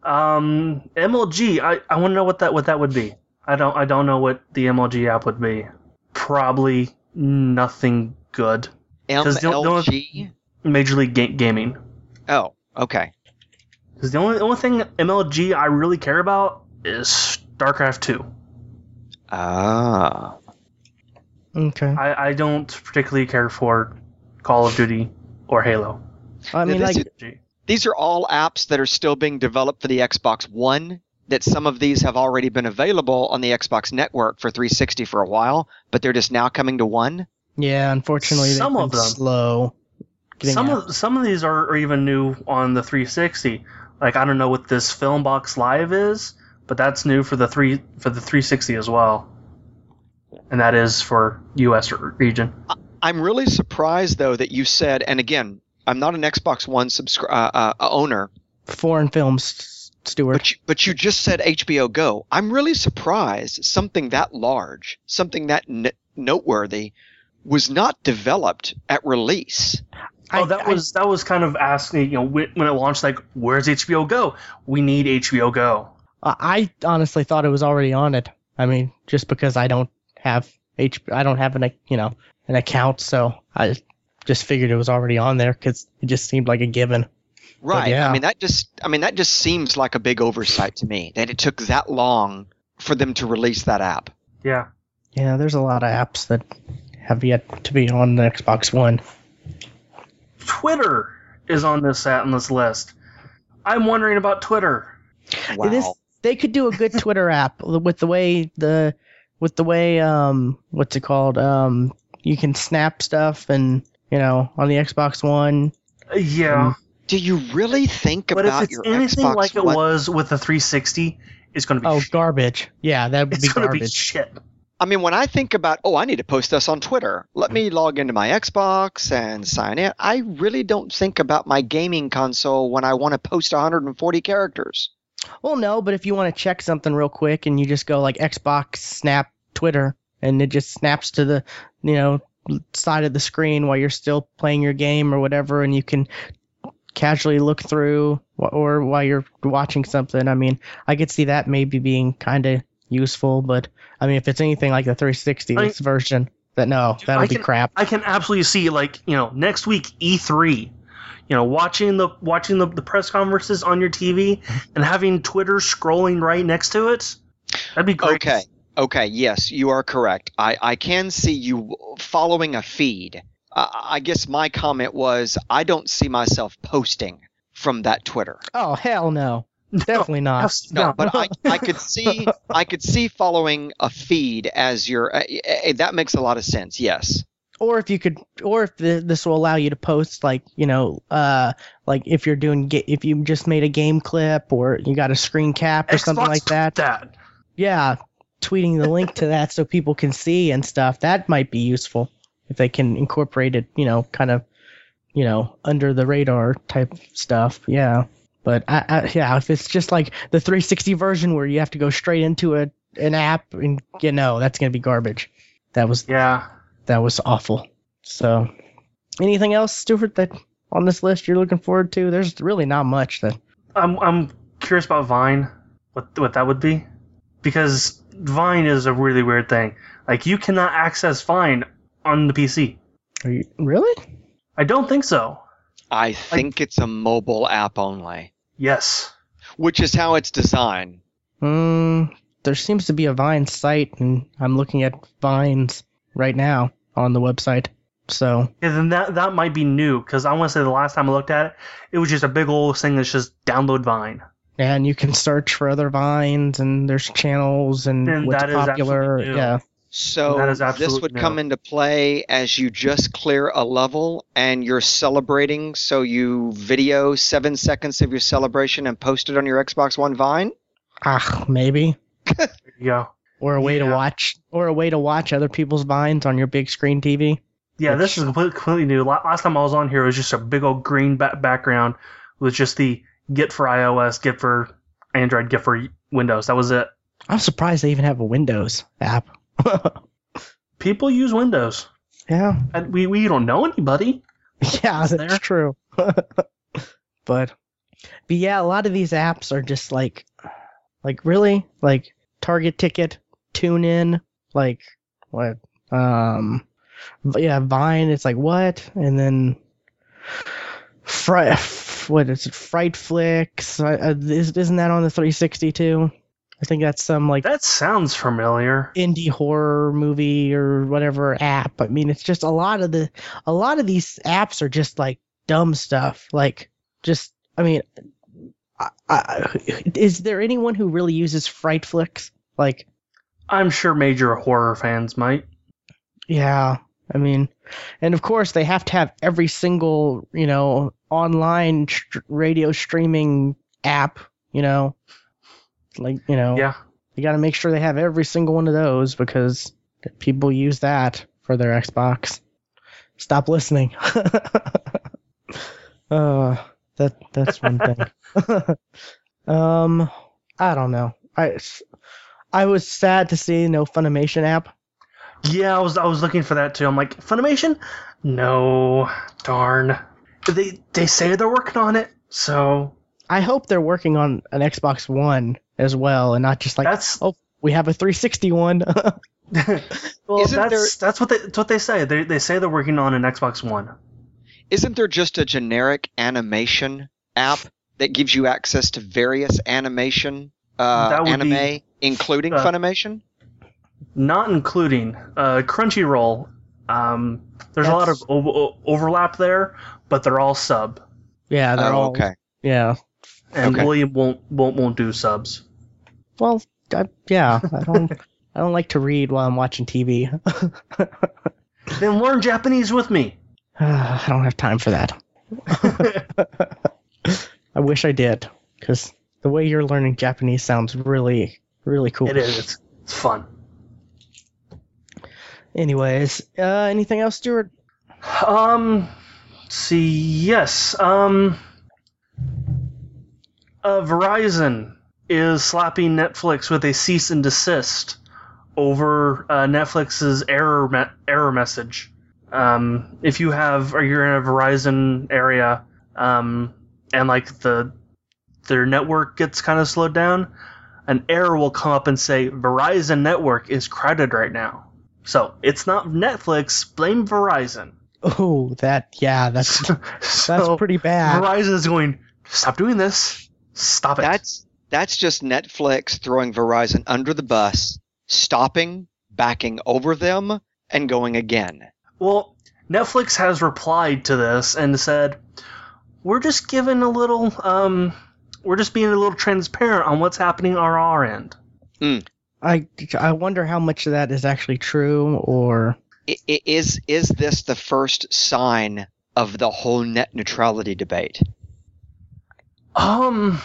Um, MLG. I, I want to know what that what that would be. I don't I don't know what the MLG app would be. Probably nothing good. the- the only- MLG? Major League Ga- Gaming. Oh, okay. Because the only the only thing MLG I really care about is StarCraft Two. Ah. Okay. I, I don't particularly care for Call of Duty or Halo. I mean, Now, like, this Gee. These are all apps that are still being developed for the Xbox One. That some of these have already been available on the Xbox Network for 360 for a while, but they're just now coming to one. yeah, unfortunately, they've Some of them. slow. Some out. of some of these are, are even new on the 360. Like I don't know what this Filmbox Live is, but that's new for the three for the 360 as well, and that is for U.S. region. I'm really surprised though that you said, and again, I'm not an Xbox One subscri- uh, uh, owner, foreign films, Stuart. but you, but you just said HBO Go. I'm really surprised something that large, something that n- noteworthy, was not developed at release. Oh, that I- was that was kind of asking, you know, when, when it launched, like, where's HBO Go? We need HBO Go. I I honestly thought it was already on it. I mean, just because I don't have H, I don't have an you know an account, so I just figured it was already on there because it just seemed like a given. Right. yeah. I mean that just I mean that just seems like a big oversight to me that it took that long for them to release that app. Yeah. Yeah, there's a lot of apps that have yet to be on the Xbox One. Twitter is on this at on this list. I'm wondering about Twitter. Wow. This they could do a good Twitter app with the way the with the way um what's it called um you can snap stuff and you know on the Xbox One. Yeah, mm. Do you really think but about if it's your anything Xbox like it One? was with the 360, it's going to be Oh, sh- garbage. Yeah, that would it's be going to be garbage. shit. I mean, when I think about, oh, I need to post this on Twitter. Let me log into my Xbox and sign in. I really don't think about my gaming console when I want to post 140 characters. Well, no, but if you want to check something real quick and you just go like Xbox Snap Twitter and it just snaps to the, you know, side of the screen while you're still playing your game or whatever and you can casually look through or while you're watching something. I mean, I could see that maybe being kind of useful, but I mean, if it's anything like the 360 I- version, that no, Dude, that'll I be can- crap. I can absolutely see like you know next week E3, you know watching the watching the, the press conferences on your TV and having Twitter scrolling right next to it. That'd be great. Okay. Okay. Yes, you are correct. I, I can see you following a feed. Uh, I guess my comment was I don't see myself posting from that Twitter. Oh, hell no. Definitely not. No, no. but I, I could see I could see following a feed as your uh, uh, that makes a lot of sense. Yes. or if you could or if the, this will allow you to post like you know uh like if you're doing ga- if you just made a game clip or you got a screen cap or something like that That yeah tweeting the link to that so people can see and stuff that might be useful if they can incorporate it you know kind of you know under the radar type stuff yeah but I, I yeah if it's just like the 360 version where you have to go straight into a an app and you know that's gonna be garbage that was yeah. that was awful. So, anything else, Stuart, that on this list you're looking forward to? There's really not much that. I'm I'm curious about Vine, what what that would be, because Vine is a really weird thing. Like you cannot access Vine on the PC. Are you really? I don't think so. I think it's a mobile app only, Yes. which is how it's designed. Hmm. There seems to be a Vine site, and I'm looking at Vines right now on the website. So, Yeah, then that that might be new because I want to say the last time I looked at it, it was just a big old thing that's just download Vine. And you can search for other vines, and there's channels and Then what's that is popular. Yeah. So That is this would no. come into play as you just clear a level and you're celebrating. So you video seven seconds of your celebration and post it on your Xbox One Vine. Ah, maybe. There you go. Or a way to watch, or a way to watch other people's vines on your big screen TV. Yeah, this is completely, completely new. Last time I was on here, it was just a big old green background with just the get for iOS, get for Android, get for Windows. That was it. I'm surprised they even have a Windows app. People use Windows, yeah, and we we don't know anybody. yeah, that's there. true. but, but yeah, a lot of these apps are just like, like really, like Target Ticket, Tune In, like what, um, yeah, Vine. It's like what, and then Fri what is it? Fright Flicks. Uh, is- isn't that on the 360 too? I think that's some like That sounds familiar. indie horror movie or whatever app. I mean, it's just a lot of the a lot of these apps are just like dumb stuff. Like just I mean, I, I, is there anyone who really uses Frightflix? Like, I'm sure major horror fans might. yeah, I mean, and of course they have to have every single you know online radio streaming app. You know, like you know, Yeah. You got to make sure they have every single one of those because people use that for their Xbox. Stop listening. uh, that that's one thing. um, I don't know. I I was sad to see no Funimation app. Yeah, I was I was looking for that too. I'm like, Funimation? No, darn. They they say they're working on it, so I hope they're working on an Xbox One as well, and not just like that's oh we have a 360 one. well, Isn't that's there- that's what they that's what they say. They they say they're working on an Xbox One. Isn't there just a generic animation app that gives you access to various animation uh, anime, be, including uh, Funimation? Not including uh, Crunchyroll. Um, there's a lot of o- o- overlap there, but they're all sub, yeah, they're Oh, all okay. yeah. and Okay. William won't won't won't do subs. Well, I, yeah, I don't. I don't like to read while I'm watching TV. Then learn Japanese with me. I don't have time for that. I wish I did, because the way you're learning Japanese sounds really, really cool. It is. It's, it's fun. Anyways, uh, anything else, Stuart? Um, see, yes. Um, uh, Verizon is slapping Netflix with a cease and desist over uh, Netflix's error me- error message. Um, if you have or you're in a Verizon area, um, and like the their network gets kind of slowed down, an error will come up and say Verizon network is crowded right now. So it's not Netflix. Blame Verizon. Oh, that yeah, that's that's So pretty bad. Verizon is going. Stop doing this. Stop it. That's that's just Netflix throwing Verizon under the bus, stopping, backing over them, and going again. Well, Netflix has replied to this and said, "We're just giving a little, um, we're just being a little transparent on what's happening on our end." I I wonder how much of that is actually true, or I- i- Is is this the first sign of the whole net neutrality debate? Um,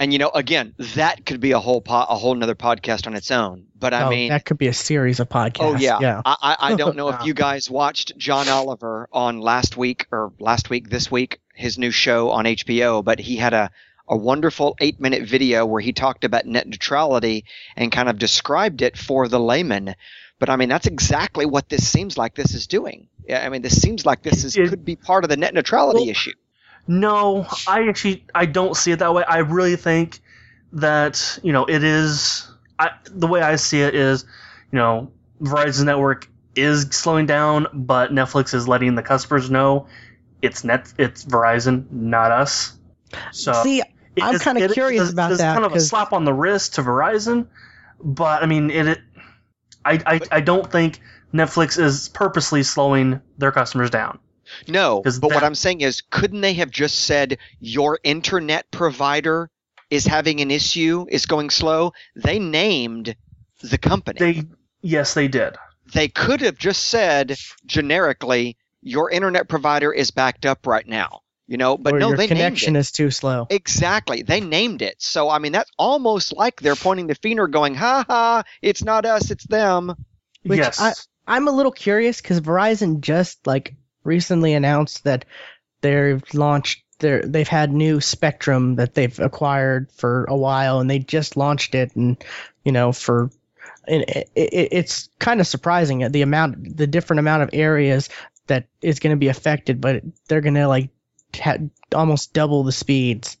And you know, again, that could be a whole po- a whole nother podcast on its own. But I oh, mean, that could be a series of podcasts. Oh yeah, yeah. I, I I don't know if you guys watched John Oliver on last week or last week this week his new show on HBO, but he had a a wonderful eight minute video where he talked about net neutrality and kind of described it for the layman. But I mean, that's exactly what this seems like this is doing. Yeah, I mean, this seems like this is It- could be part of the net neutrality Well, issue. no, I actually I don't see it that way. I really think that you know it is. I, the way I see it is, you know, Verizon network is slowing down, but Netflix is letting the customers know it's net it's Verizon, not us. So See, It I'm kinda it is- curious it's- about it's that, kind of a slap on the wrist to Verizon, but I mean, it. it I, I, I don't think Netflix is purposely slowing their customers down. No, but what I'm saying is, couldn't they have just said your internet provider is having an issue, is going slow? They named the company. They yes, they did. they could have just said generically, your internet provider is backed up right now. You know, but or no, your they connection named is too slow. it. Exactly. They named it. So I mean that's almost like they're pointing the finger going, ha ha, it's not us, it's them. Which yes, I- I'm a little curious because Verizon just like recently announced that they've launched their they've had new spectrum that they've acquired for a while and they just launched it and you know for and it, it, it's kind of surprising uh, the amount the different amount of areas that is going to be affected but they're going to like ha- almost double the speeds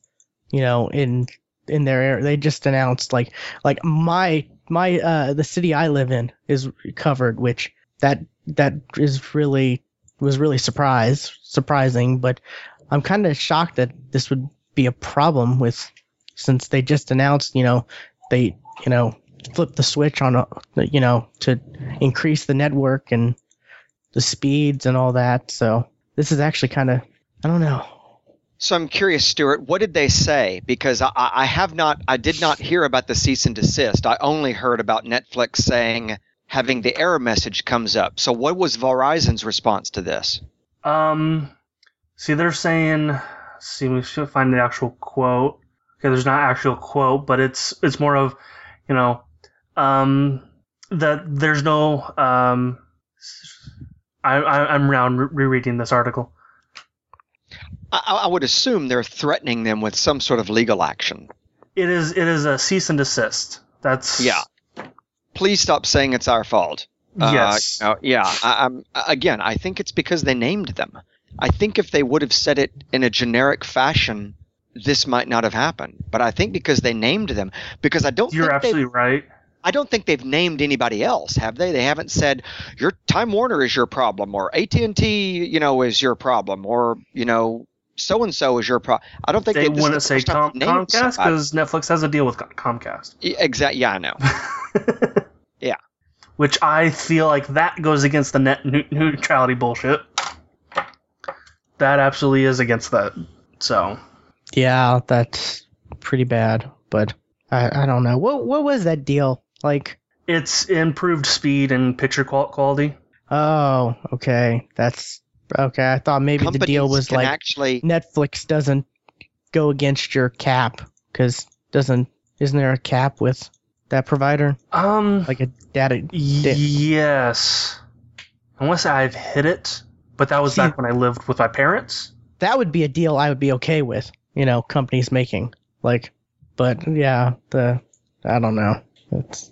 you know in in their area they just announced like like my my uh the city I live in is covered, which that that is really was really surprise surprising, but I'm kind of shocked that this would be a problem with since they just announced, you know, they you know flipped the switch on a you know to increase the network and the speeds and all that. So this is actually kind of I don't know. So I'm curious, Stuart, what did they say? Because I, I have not, I did not hear about the cease and desist. I only heard about Netflix saying having the error message comes up. So what was Verizon's response to this? Um, see, they're saying. See, we should find the actual quote. Okay, there's not actual quote, but it's it's more of, you know, um, that there's no um. I, I I'm around re- rereading this article. I, I would assume they're threatening them with some sort of legal action. It is it is a cease and desist. That's Yeah. Please stop saying it's our fault. Uh, Yes. you know, yeah. I, I'm again. I think it's because they named them. I think if they would have said it in a generic fashion, this might not have happened. But I think because they named them, because I don't You're absolutely right. I don't think they've named anybody else, have they? They haven't said your Time Warner is your problem, or AT and T, you know, is your problem, or you know, so and so is your problem. I don't think They this is wouldn't say first Com- Comcast because Netflix has a deal with Comcast. Exactly. Yeah, I know. Yeah. Which I feel like that goes against the net neu- neutrality bullshit. That absolutely is against that. So Yeah, that's pretty bad. But I I don't know. What what was that deal? Like, It's improved speed and picture quality. oh, okay, that's okay. I thought maybe the deal was like actually Netflix doesn't go against your cap because doesn't isn't there a cap with that provider Um, like a data? yes, unless I've hit it, but that was See- back when I lived with my parents. That would be a deal I would be okay with. You know, companies making like, but yeah, the I don't know. It's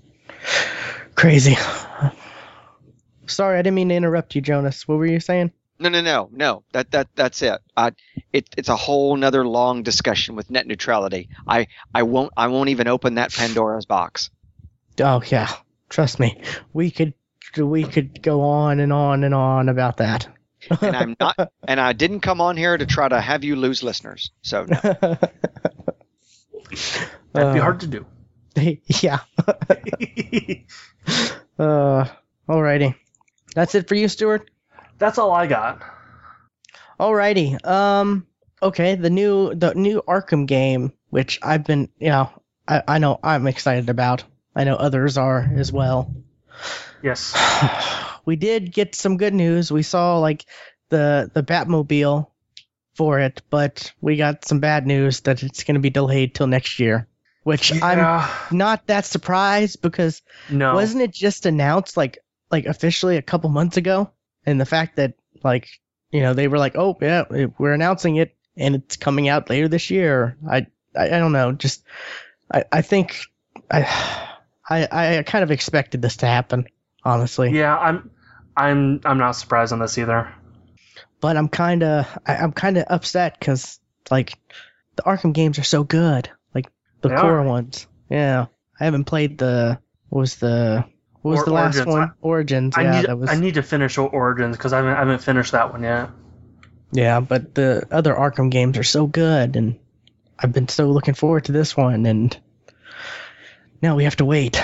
crazy. Sorry, I didn't mean to interrupt you, Jonus. What were you saying? No, no, no, no. That that that's it. I, it it's a whole nother long discussion with net neutrality. I I won't I won't even open that Pandora's box. Oh yeah, trust me. We could we could go on and on and on about that. And I'm not. and I didn't come on here to try to have you lose listeners. So no. That'd be Uh, hard to do. yeah. Uh, alrighty. That's it for you, Stuart. That's all I got. Alrighty. Um. Okay. The new the new Arkham game, which I've been, you know, I I know I'm excited about. I know others are as well. Yes. we did get some good news. We saw like the the Batmobile for it, but we got some bad news that it's going to be delayed till next year. Which I'm not that surprised because No. wasn't it just announced like like officially a couple months ago? And the fact that like you know they were like, oh yeah, we're announcing it and it's coming out later this year. I I, I don't know. Just I I think I I I kind of expected this to happen, honestly. Yeah, I'm. I'm. I'm not surprised on this either. But I'm kind of I'm kind of upset because like the Arkham games are so good, like the They core are. ones. Yeah, I haven't played the what was the what was Or- the last Origins. one? Origins. I yeah, need. that was. I need to finish Origins because I haven't. I haven't finished that one yet. Yeah, but the other Arkham games are so good, and I've been so looking forward to this one, and now we have to wait.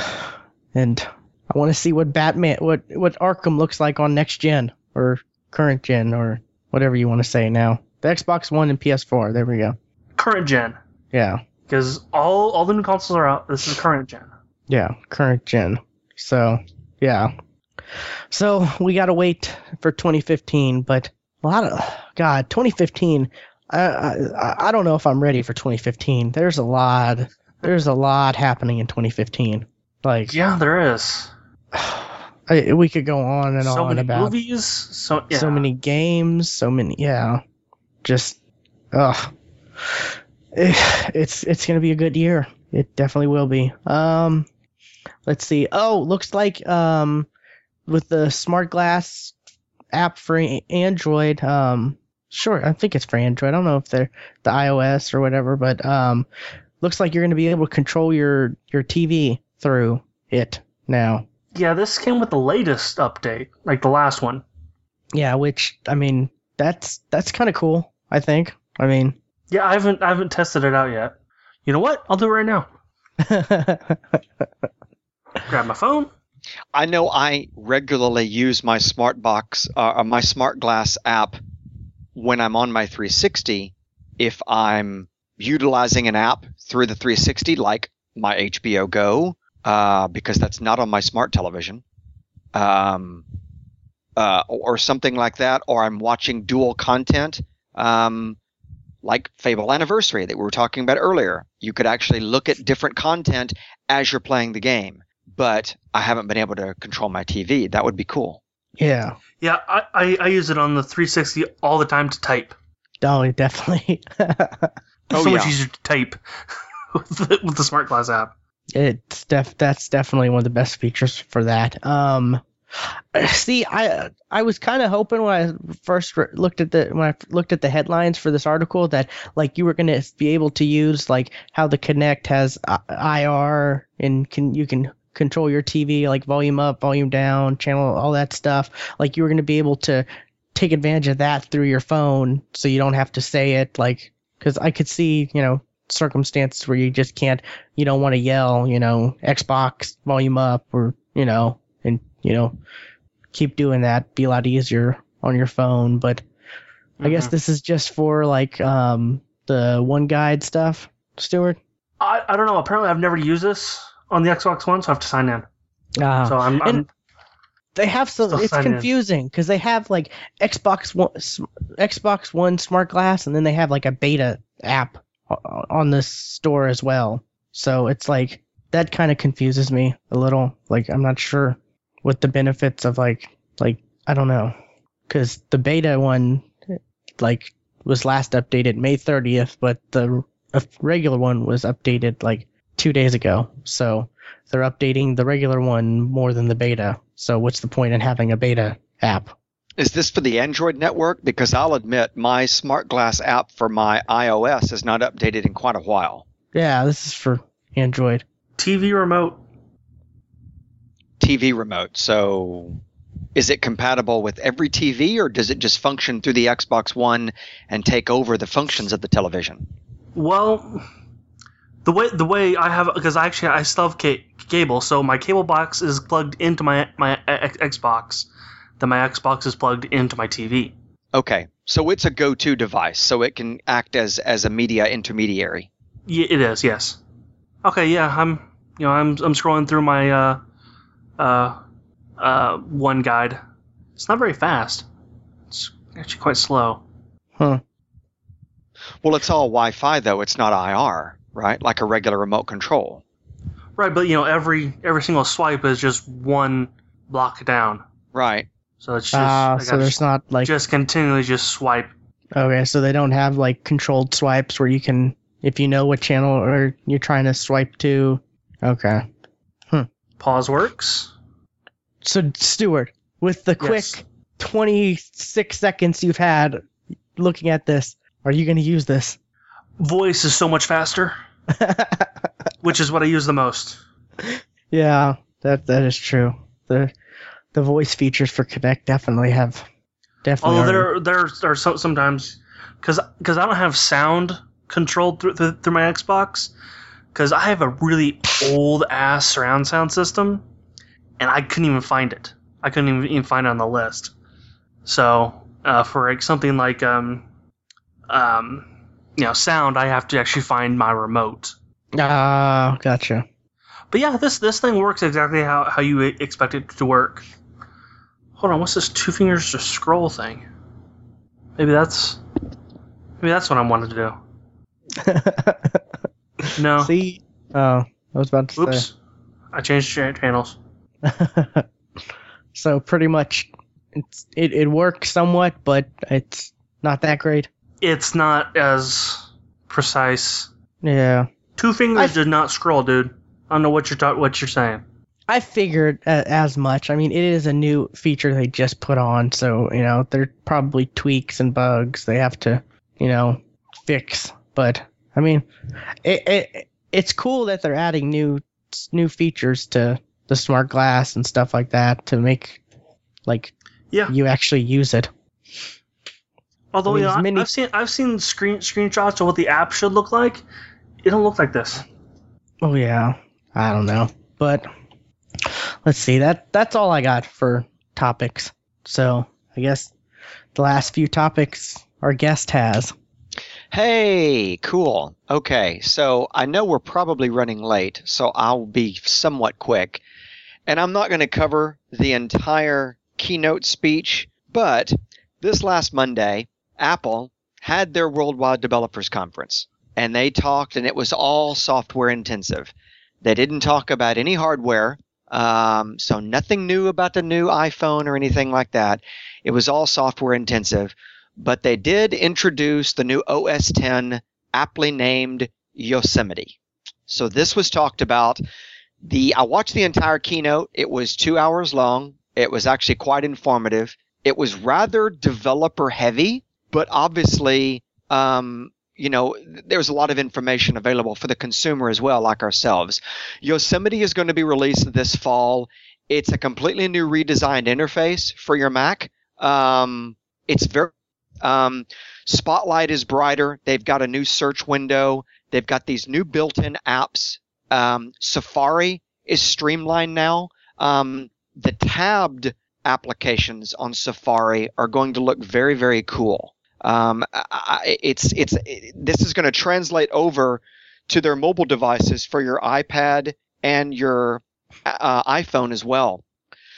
And I want to see what Batman, what what Arkham looks like on next gen or current gen or whatever you want to say now. The Xbox One and PS4. There we go. Current gen, Yeah, because all all the new consoles are out. This is current gen. yeah, current gen. So yeah, so we gotta wait for 2015, but a lot of God, 2015. I, I I don't know if I'm ready for 2015. There's a lot. There's a lot happening in 2015. Like Yeah, there is. I, we could go on and so on many about movies. So yeah. so many games, so many. Yeah, just ugh. Eh, It's it's gonna be a good year. It definitely will be. Um, let's see. Oh, looks like um, with the Smart Glass app for Android. Um, sure, I think it's for Android. I don't know if they're the iOS or whatever, but um, looks like you're gonna be able to control your your TV through it now. Yeah, this came with the latest update, like the last one. Yeah, which I mean, that's that's kind of cool. I think. I mean, Yeah, I haven't. I haven't tested it out yet. You know what? I'll do it right now. Grab my phone. I know I regularly use my smart box, uh, uh, my smart glass app when I'm on my 360. If I'm utilizing an app through the 360, like my HBO Go, uh, because that's not on my smart television, um, uh, or, or something like that, or I'm watching dual content, um, like Fable Anniversary that we were talking about earlier. You could actually look at different content as you're playing the game but I haven't been able to control my TV. That would be cool. yeah. Yeah, I, I, I use it on the 360 all the time to type. Oh, definitely. Oh, so much easier to type with the, with the Smart Glass app. it's def that's definitely one of the best features for that. Um, see, I I was kind of hoping when I first re- looked at the when I looked at the headlines for this article that like you were gonna be able to use like how the Kinect has I- IR and can you can control your TV like volume up, volume down, channel, all that stuff. Like you were gonna be able to take advantage of that through your phone, so you don't have to say it like because I could see you know circumstances where you just can't you don't want to yell, you know, Xbox volume up or, you know, and, you know, keep doing that. Be a lot easier on your phone. But I guess Mhm. this is just for like um the one guide stuff, Stuart. I, I don't know. Apparently, I've never used this on the Xbox One, so I have to sign in. Ah. So I'm, I'm they have some. Still It's confusing because they have like Xbox One, Xbox One Smart Glass, and then they have like a beta app on the store as well. So it's like that kind of confuses me a little. Like I'm not sure what the benefits of like like I don't know because the beta one like was last updated May 30th, but the uh, regular one was updated like two days ago. So they're updating the regular one more than the beta. So what's the point in having a beta app? Is this for the Android network? Because I'll admit my Smart Glass app for my iOS is not updated in quite a while. Yeah, this is for Android. TV remote. TV remote. So is it compatible with every TV or does it just function through the Xbox One and take over the functions of the television? Well, the way the way I have because I actually I still have ca- cable, so my cable box is plugged into my my X- Xbox. Then my Xbox is plugged into my TV. Okay. So it's a go-to device, so it can act as as a media intermediary. Yeah, it is. Yes. Okay. Yeah. I'm. You know. I'm. I'm scrolling through my uh, uh, uh, one guide. It's not very fast. It's actually quite slow. Huh. Well, it's all Wi-Fi though. It's not IR, right? Like a regular remote control. Right. But you know, every every single swipe is just one block down. Right. So it's just. Ah, I so gotta there's not like just continually just swipe. okay, so they don't have like controlled swipes where you can if you know what channel or you're trying to swipe to. Okay. Pause works. So Stuart, with the quick Yes. 26 seconds you've had looking at this, are you going to use this? Voice is so much faster, which is what I use the most. yeah, that that is true. The the voice features for Kinect definitely have definitely Although are- there there are some, sometimes because because I don't have sound controlled through through, through my Xbox because I have a really old ass surround sound system and I couldn't even find it. I couldn't even, even find it on the list. So uh, for like, something like um um you know sound, I have to actually find my remote. Ah, gotcha. But yeah, this this thing works exactly how, how you expect it to work. Hold on, what's this two fingers to scroll thing? Maybe that's maybe that's what I wanted to do. No. See? Oh, I was about to Oops. I changed channels. so pretty much, it's it it works somewhat, but it's not that great. It's not as precise. Yeah. Two fingers I- did not scroll, dude. I don't know what you're ta- what you're saying. I figured a- as much. I mean, it is a new feature they just put on, so you know there are probably tweaks and bugs they have to, you know, fix. But I mean, it, it it's cool that they're adding new new features to the smart glass and stuff like that to make like Yeah. you actually use it. Although I mean, you know, I- many- I've seen I've seen screen screenshots of what the app should look like. It don't look like this. Oh yeah, I don't know, but let's see. That that's all I got for topics. So I guess the last few topics our guest has. Hey, cool. Okay, so I know we're probably running late, so I'll be somewhat quick. And I'm not going to cover the entire keynote speech, but this last Monday, Apple had their Worldwide Developers Conference, and they talked, and it was all software intensive. They didn't talk about any hardware, um, so nothing new about the new iPhone or anything like that. It was all software intensive but they did introduce the new OS 10 aptly named Yosemite. So this was talked about. The I watched the entire keynote. It was two hours long. It was actually quite informative. It was rather developer heavy, but obviously, um, you know, there's a lot of information available for the consumer as well, like ourselves. Yosemite is going to be released this fall. It's a completely new redesigned interface for your Mac. Um, it's very um, Spotlight is brighter. They've got a new search window. They've got these new built-in apps. Um, Safari is streamlined now. Um, the tabbed applications on Safari are going to look very, very cool. Um, I, it's it's it, this is going to translate over to their mobile devices for your iPad and your uh, iPhone as well.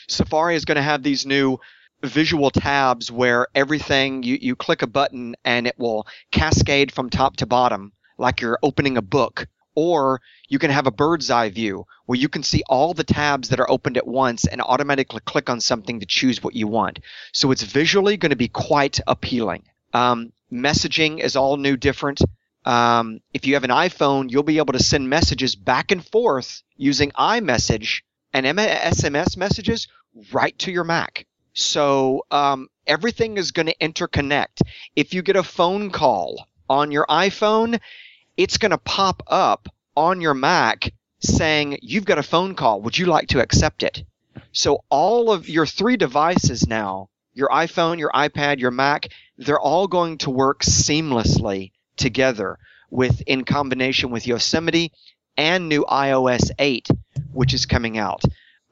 Safari is going to have these new visual tabs where everything you, you click a button and it will cascade from top to bottom like you're opening a book or you can have a bird's eye view where you can see all the tabs that are opened at once and automatically click on something to choose what you want. So it's visually going to be quite appealing. Um, messaging is all new, different. Um, if you have an iPhone, you'll be able to send messages back and forth using iMessage and SMS messages right to your Mac. So um, everything is going to interconnect. If you get a phone call on your iPhone, it's going to pop up on your Mac saying, You've got a phone call. Would you like to accept it? So all of your three devices now, your iPhone, your iPad, your Mac, they're all going to work seamlessly together with in combination with Yosemite and new iOS 8, which is coming out.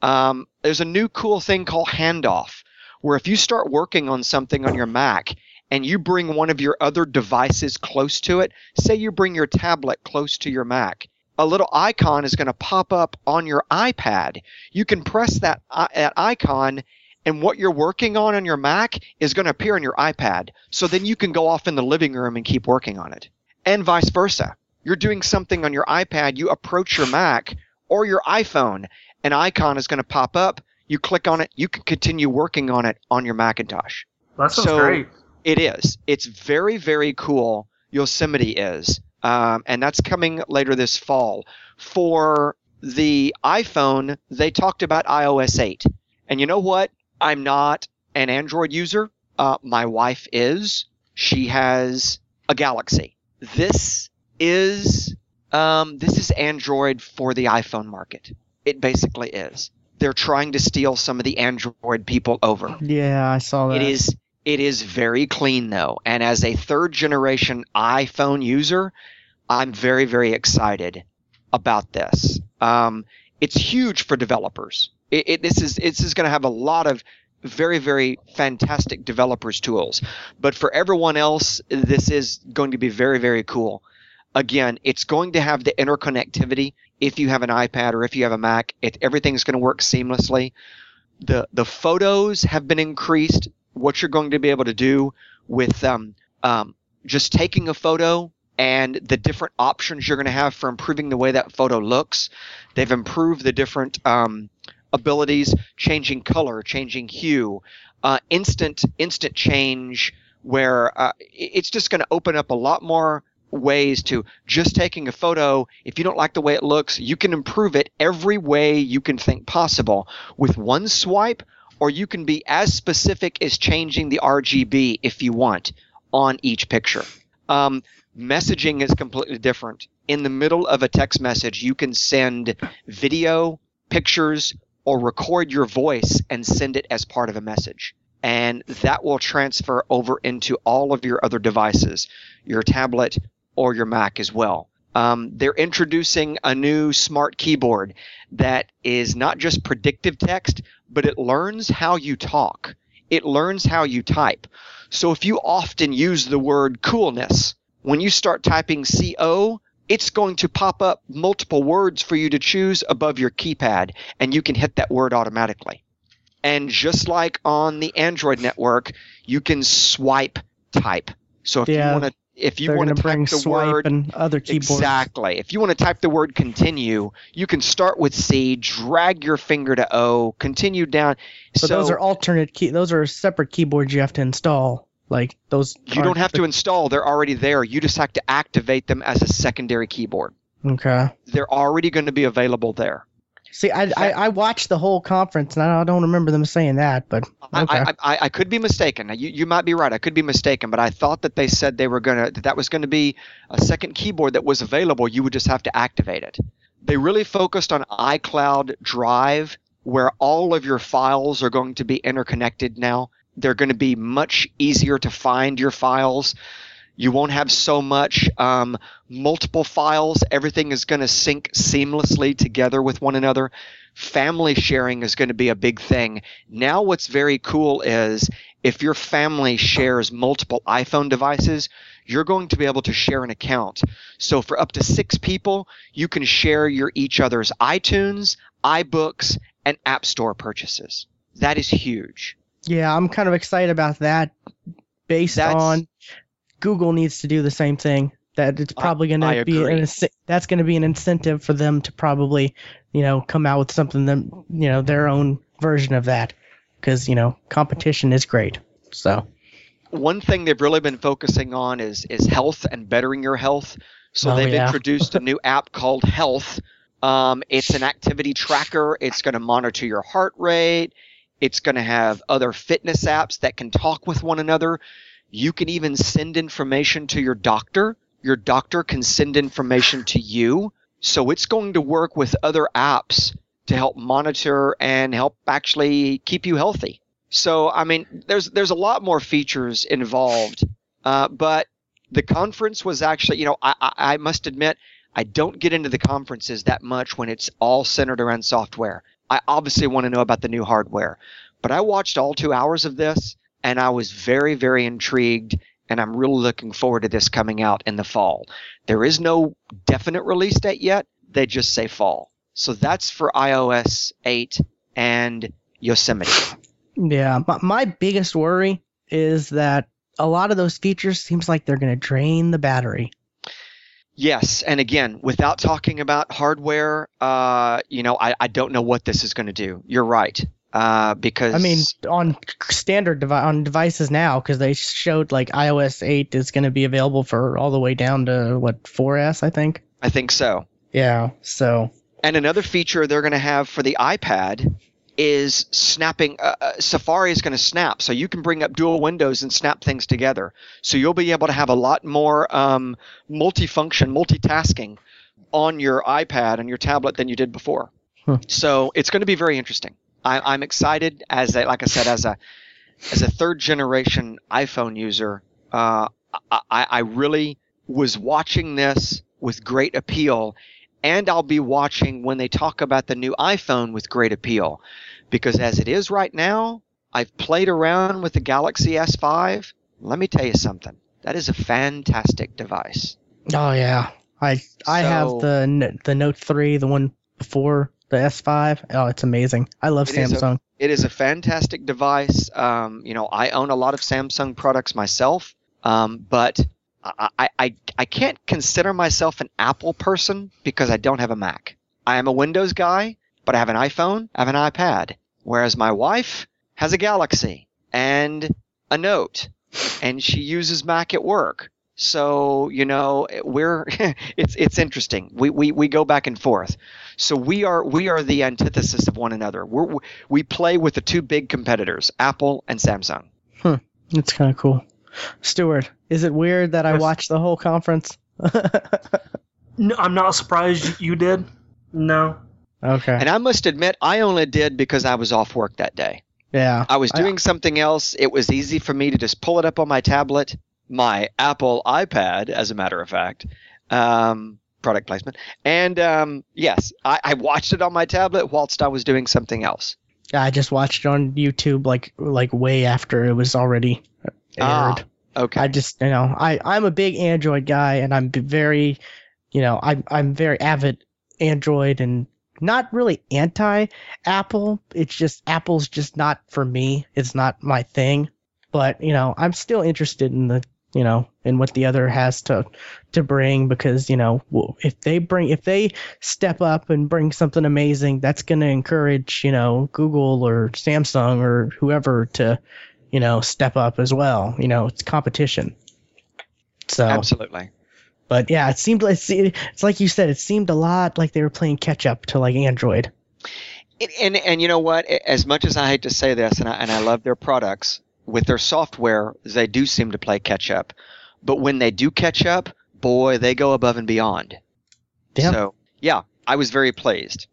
Um, there's a new cool thing called handoff, where if you start working on something on your Mac and you bring one of your other devices close to it, say you bring your tablet close to your Mac, a little icon is going to pop up on your iPad. You can press that, uh, that icon and what you're working on on your Mac is going to appear on your iPad. So then you can go off in the living room and keep working on it. And vice versa. You're doing something on your iPad, you approach your Mac or your iPhone, an icon is going to pop up. You click on it, you can continue working on it on your Macintosh. That sounds So- great. It is. It's very, very cool. Yosemite is. Um, and that's coming later this fall. For the iPhone, they talked about iOS 8. And you know what? I'm not an Android user. Uh, my wife is. She has a Galaxy. This is um, this is Android for the iPhone market. It basically is. They're trying to steal some of the Android people over. Yeah, I saw that. It is it is very clean though, and as a third generation iPhone user, I'm very very excited about this. Um, it's huge for developers. It, it, this is this is going to have a lot of very very fantastic developers tools, but for everyone else, this is going to be very very cool. Again, it's going to have the interconnectivity. If you have an iPad or if you have a Mac, it, everything's going to work seamlessly the the photos have been increased. What you're going to be able to do with um, um, just taking a photo and the different options you're going to have for improving the way that photo looks. They've improved the different um, abilities, changing color, changing hue, uh, instant instant change, where uh, it's just going to open up a lot more ways to just taking a photo. If you don't like the way it looks, you can improve it every way you can think possible with one swipe, or you can be as specific as changing the RGB if you want on each picture. Um, messaging is completely different. In the middle of a text message, you can send video, pictures, or record your voice and send it as part of a message. And that will transfer over into all of your other devices, your tablet or your Mac as well. Um, they're introducing a new smart keyboard that is not just predictive text, but it learns how you talk. It learns how you type. So if you often use the word coolness, when you start typing CO, it's going to pop up multiple words for you to choose above your keypad, and you can hit that word automatically. And just like on the Android network, you can swipe type. So if Yeah, you want to, if you want to bring type the swipe word and other keyboards. Exactly. If you want to type the word continue, you can start with C, drag your finger to O, continue down. But so those are alternate key. Those are separate keyboards you have to install. Like those. you don't have to install, they're already there. You just have to activate them as a secondary keyboard. Okay. They're already going to be available there. See, I, I I watched the whole conference and I don't remember them saying that, but okay. I, I, I, I could be mistaken. You, you might be right. I could be mistaken, but I thought that they said they were gonna that, that was going to be a second keyboard that was available. You would just have to activate it. They really focused on iCloud Drive, where all of your files are going to be interconnected now. They're going to be much easier to find your files. You won't have so much um, multiple files. Everything is going to sync seamlessly together with one another. Family sharing is going to be a big thing. Now, what's very cool is if your family shares multiple iPhone devices, you're going to be able to share an account. So for up to six people, you can share your each other's iTunes, iBooks, and App Store purchases. That is huge. Yeah, I'm kind of excited about that. Based That's- on Google needs to do the same thing. That it's probably going to be an that's going to be an incentive for them to probably, you know, come out with something that you know their own version of that, because you know competition is great. So One thing they've really been focusing on is is health and bettering your health. So Oh, they've yeah. introduced a new app called Health. Um, it's an activity tracker. It's going to monitor your heart rate. It's going to have other fitness apps that can talk with one another. You can even send information to your doctor. Your doctor can send information to you. So it's going to work with other apps to help monitor and help actually keep you healthy. So I mean, there's there's a lot more features involved, uh, but the conference was actually, you know, I, I, I must admit, I don't get into the conferences that much when it's all centered around software. I obviously want to know about the new hardware, but I watched all two hours of this and I was very very intrigued, and I'm really looking forward to this coming out in the fall. There is no definite release date yet; they just say fall. So that's for iOS 8 and Yosemite. yeah, my, biggest worry is that a lot of those features seems like they're going to drain the battery. Yes, and again, without talking about hardware, uh, you know, I, I don't know what this is going to do. You're right, uh, because I mean, on standard devi- on devices now, because they showed like iOS 8 is going to be available for all the way down to what 4S, I think. I think so. Yeah. So And another feature they're going to have for the iPad is snapping. Uh, uh, Safari is going to snap, so you can bring up dual windows and snap things together. So you'll be able to have a lot more um, multifunction, multitasking on your iPad and your tablet than you did before. Hmm. So it's going to be very interesting. I, I'm excited as a, like I said, as a as a third generation iPhone user. Uh, I I really was watching this with great appeal and I'll be watching when they talk about the new iPhone with great appeal. Because as it is right now, I've played around with the Galaxy S5. Let me tell you something. That is a fantastic device. Oh yeah, I I have the the Note three, the one before the S5. Oh, it's amazing. I love It is a- Samsung. It is a fantastic device. Um, you know, I own a lot of Samsung products myself, um, but I, I, I, can't consider myself an Apple person because I don't have a Mac. I am a Windows guy, but I have an iPhone, I have an iPad, whereas my wife has a Galaxy and a Note, and she uses Mac at work. So you know, we're it's it's interesting. We, we we go back and forth. So we are we are the antithesis of one another. We're, we play with the two big competitors, Apple and Samsung. Hmm, that's kind of cool. Stuart, is it weird that I watched the whole conference? No, I'm not surprised you did. No. okay. And I must admit, I only did because I was off work that day. yeah. I was I- doing something else. It was easy for me to just pull it up on my tablet, my Apple iPad, as a matter of fact. Um, product placement. And um, yes, I, I watched it on my tablet whilst I was doing something else. I just watched it on YouTube like like way after it was already aired. Ah, Okay. I just you know I I'm a big Android guy and I'm very you know I'm I'm very avid Android and not really anti Apple. It's just Apple's just not for me. It's not my thing. But you know I'm still interested in the you know in what the other has to to bring because you know if they bring if they step up and bring something amazing that's going to encourage you know Google or Samsung or whoever to you know step up as well you know it's competition so Absolutely. but yeah it seemed like it's like you said it seemed a lot like they were playing catch up to like Android And, and and you know what? As much as I hate to say this, and I, and I love their products, with their software, they do seem to play catch up. But when they do catch up, boy, they go above and beyond. Yeah. So yeah, I was very pleased.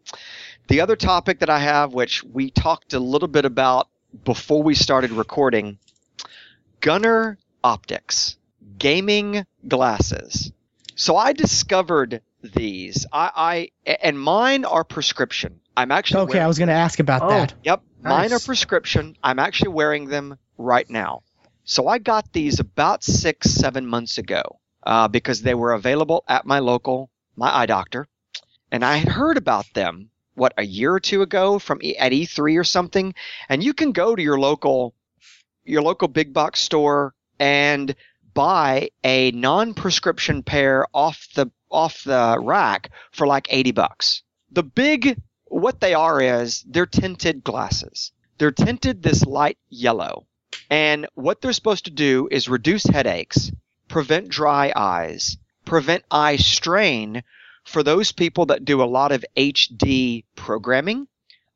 The other topic that I have, which we talked a little bit about before we started recording, Gunnar Optics, gaming glasses. So I discovered these. I, I and mine are prescription. I'm actually okay wearing I was going to ask about Oh. that Yep, mine are prescription. I'm actually wearing them right now. So I got these about six, seven months ago uh, because they were available at my local, my eye doctor. And I had heard about them, what, a year or two ago from E- at E3 or something. And you can go to your local, your local big box store and buy a non-prescription pair off the off the rack for like 80 bucks. The big what they are is they're tinted glasses. They're tinted this light yellow. And what they're supposed to do is reduce headaches, prevent dry eyes, prevent eye strain for those people that do a lot of HD programming,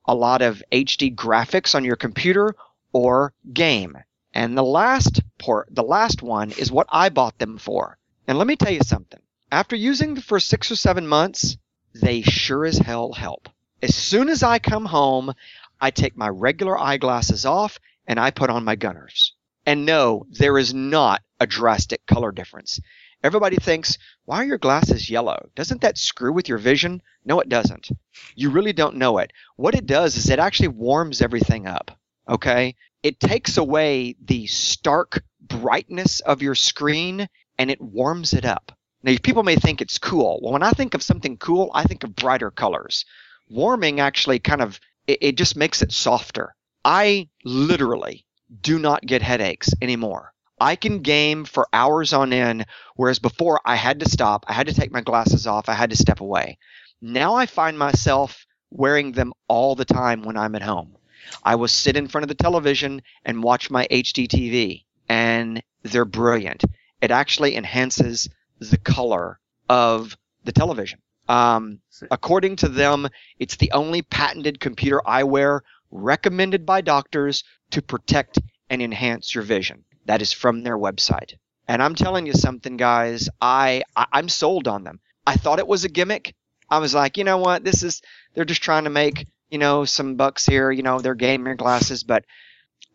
a lot of HD graphics on your computer or game. And the last port, the last one is what I bought them for. And let me tell you something. After using them for six or seven months, they sure as hell help. As soon as I come home, I take my regular eyeglasses off and I put on my Gunnars. And no, there is not a drastic color difference. Everybody thinks, why are your glasses yellow? Doesn't that screw with your vision? No, it doesn't. You really don't know it. What it does is it actually warms everything up. Okay? It takes away the stark brightness of your screen and it warms it up. Now, people may think it's cool. Well, when I think of something cool, I think of brighter colors. Warming actually kind of, it, it just makes it softer. I literally do not get headaches anymore. I can game for hours on end, whereas before I had to stop, I had to take my glasses off, I had to step away. Now I find myself wearing them all the time when I'm at home. I will sit in front of the television and watch my HD TV, and they're brilliant. It actually enhances the color of the television. Um, according to them, it's the only patented computer eyewear recommended by doctors to protect and enhance your vision. That is from their website. And I'm telling you something, guys. I, I I'm sold on them. I thought it was a gimmick. I was like, you know what? This is they're just trying to make you know some bucks here. You know, they're gamer glasses. But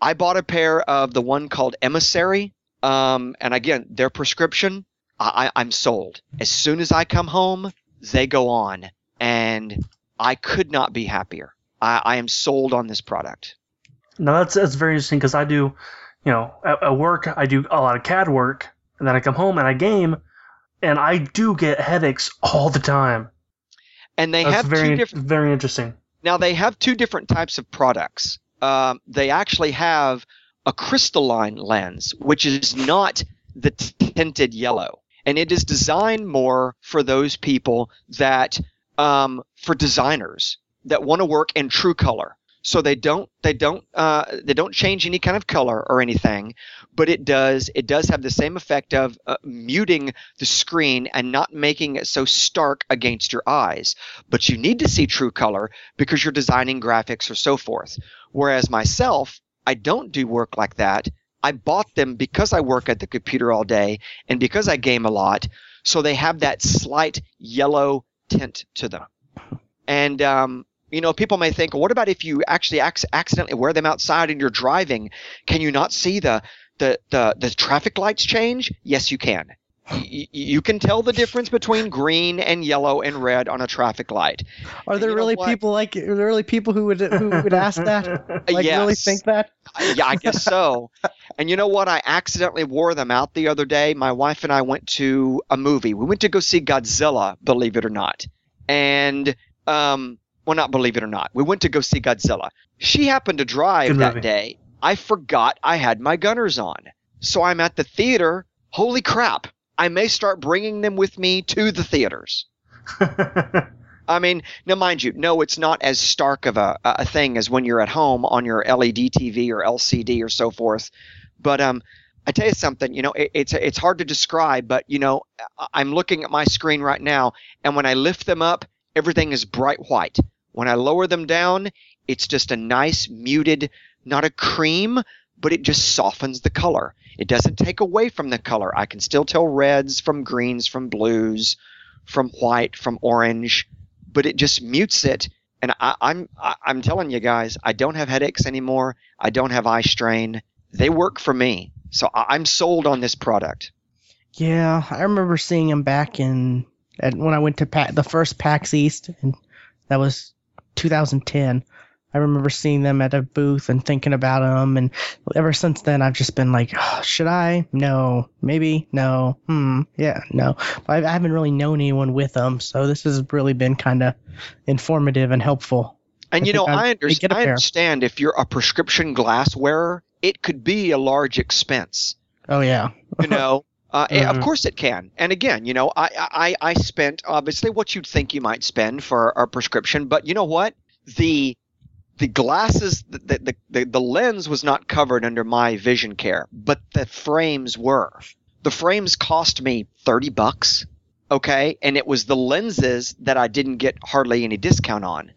I bought a pair of the one called Emissary. Um, and again, their prescription. I, I'm sold. As soon as I come home, they go on, and I could not be happier. I, I am sold on this product. No, that's that's very interesting because I do, you know, at, at work I do a lot of CAD work, and then I come home and I game, and I do get headaches all the time. And they That's have very two different. very interesting. Now they have two different types of products. Um, they actually have a crystalline lens, which is not the tinted yellow, and it is designed more for those people that, um, for designers that want to work in true color. So they don't they don't uh, they don't change any kind of color or anything, but it does it does have the same effect of uh, muting the screen and not making it so stark against your eyes. But you need to see true color because you're designing graphics or so forth. Whereas myself, I don't do work like that. I bought them because I work at the computer all day and because I game a lot. So they have that slight yellow tint to them. And um, you know, people may think, well, what about if you actually ac- accidentally wear them outside and you're driving? Can you not see the the the, the traffic lights change? Yes, you can. Y- you can tell the difference between green and yellow and red on a traffic light. Are there really what? people like? Are there really people who would who would ask that? Like really think that? Uh, yeah, I guess so. And you know what? I accidentally wore them out the other day. My wife and I went to a movie. We went to go see Godzilla, believe it or not. And um well not believe it or not. We went to go see Godzilla. She happened to drive Good that movie. day. I forgot I had my Gunnars on. So I'm at the theater. Holy crap. I may start bringing them with me to the theaters. I mean, now mind you, no, it's not as stark of a, a thing as when you're at home on your LED TV or LCD or so forth. But um, I tell you something, you know, it, it's it's hard to describe, but you know, I'm looking at my screen right now, and when I lift them up, everything is bright white. When I lower them down, it's just a nice muted, not a cream, but it just softens the color. It doesn't take away from the color. I can still tell reds from greens, from blues, from white, from orange but it just mutes it. And I, I'm I'm telling you guys, I don't have headaches anymore. I don't have eye strain. They work for me, so I'm sold on this product. Yeah, I remember seeing him back in at, when I went to pa- the first PAX East, and that was 2010. I remember seeing them at a booth and thinking about them, and ever since then, I've just been like, oh, should I? No, maybe, no, hmm, yeah, no. I, I haven't really known anyone with them, so this has really been kind of informative and helpful. And I you know, I- I, I under- get a I understand if you're a prescription glass wearer, it could be a large expense. Oh yeah, You know, uh, and of course it can. And again, you know, I, I I spent obviously what you'd think you might spend for a prescription, but you know what? The the glasses, the the, the, the lens was not covered under my vision care, but the frames were. The frames cost me thirty bucks. Okay, and it was the lenses that I didn't get hardly any discount on.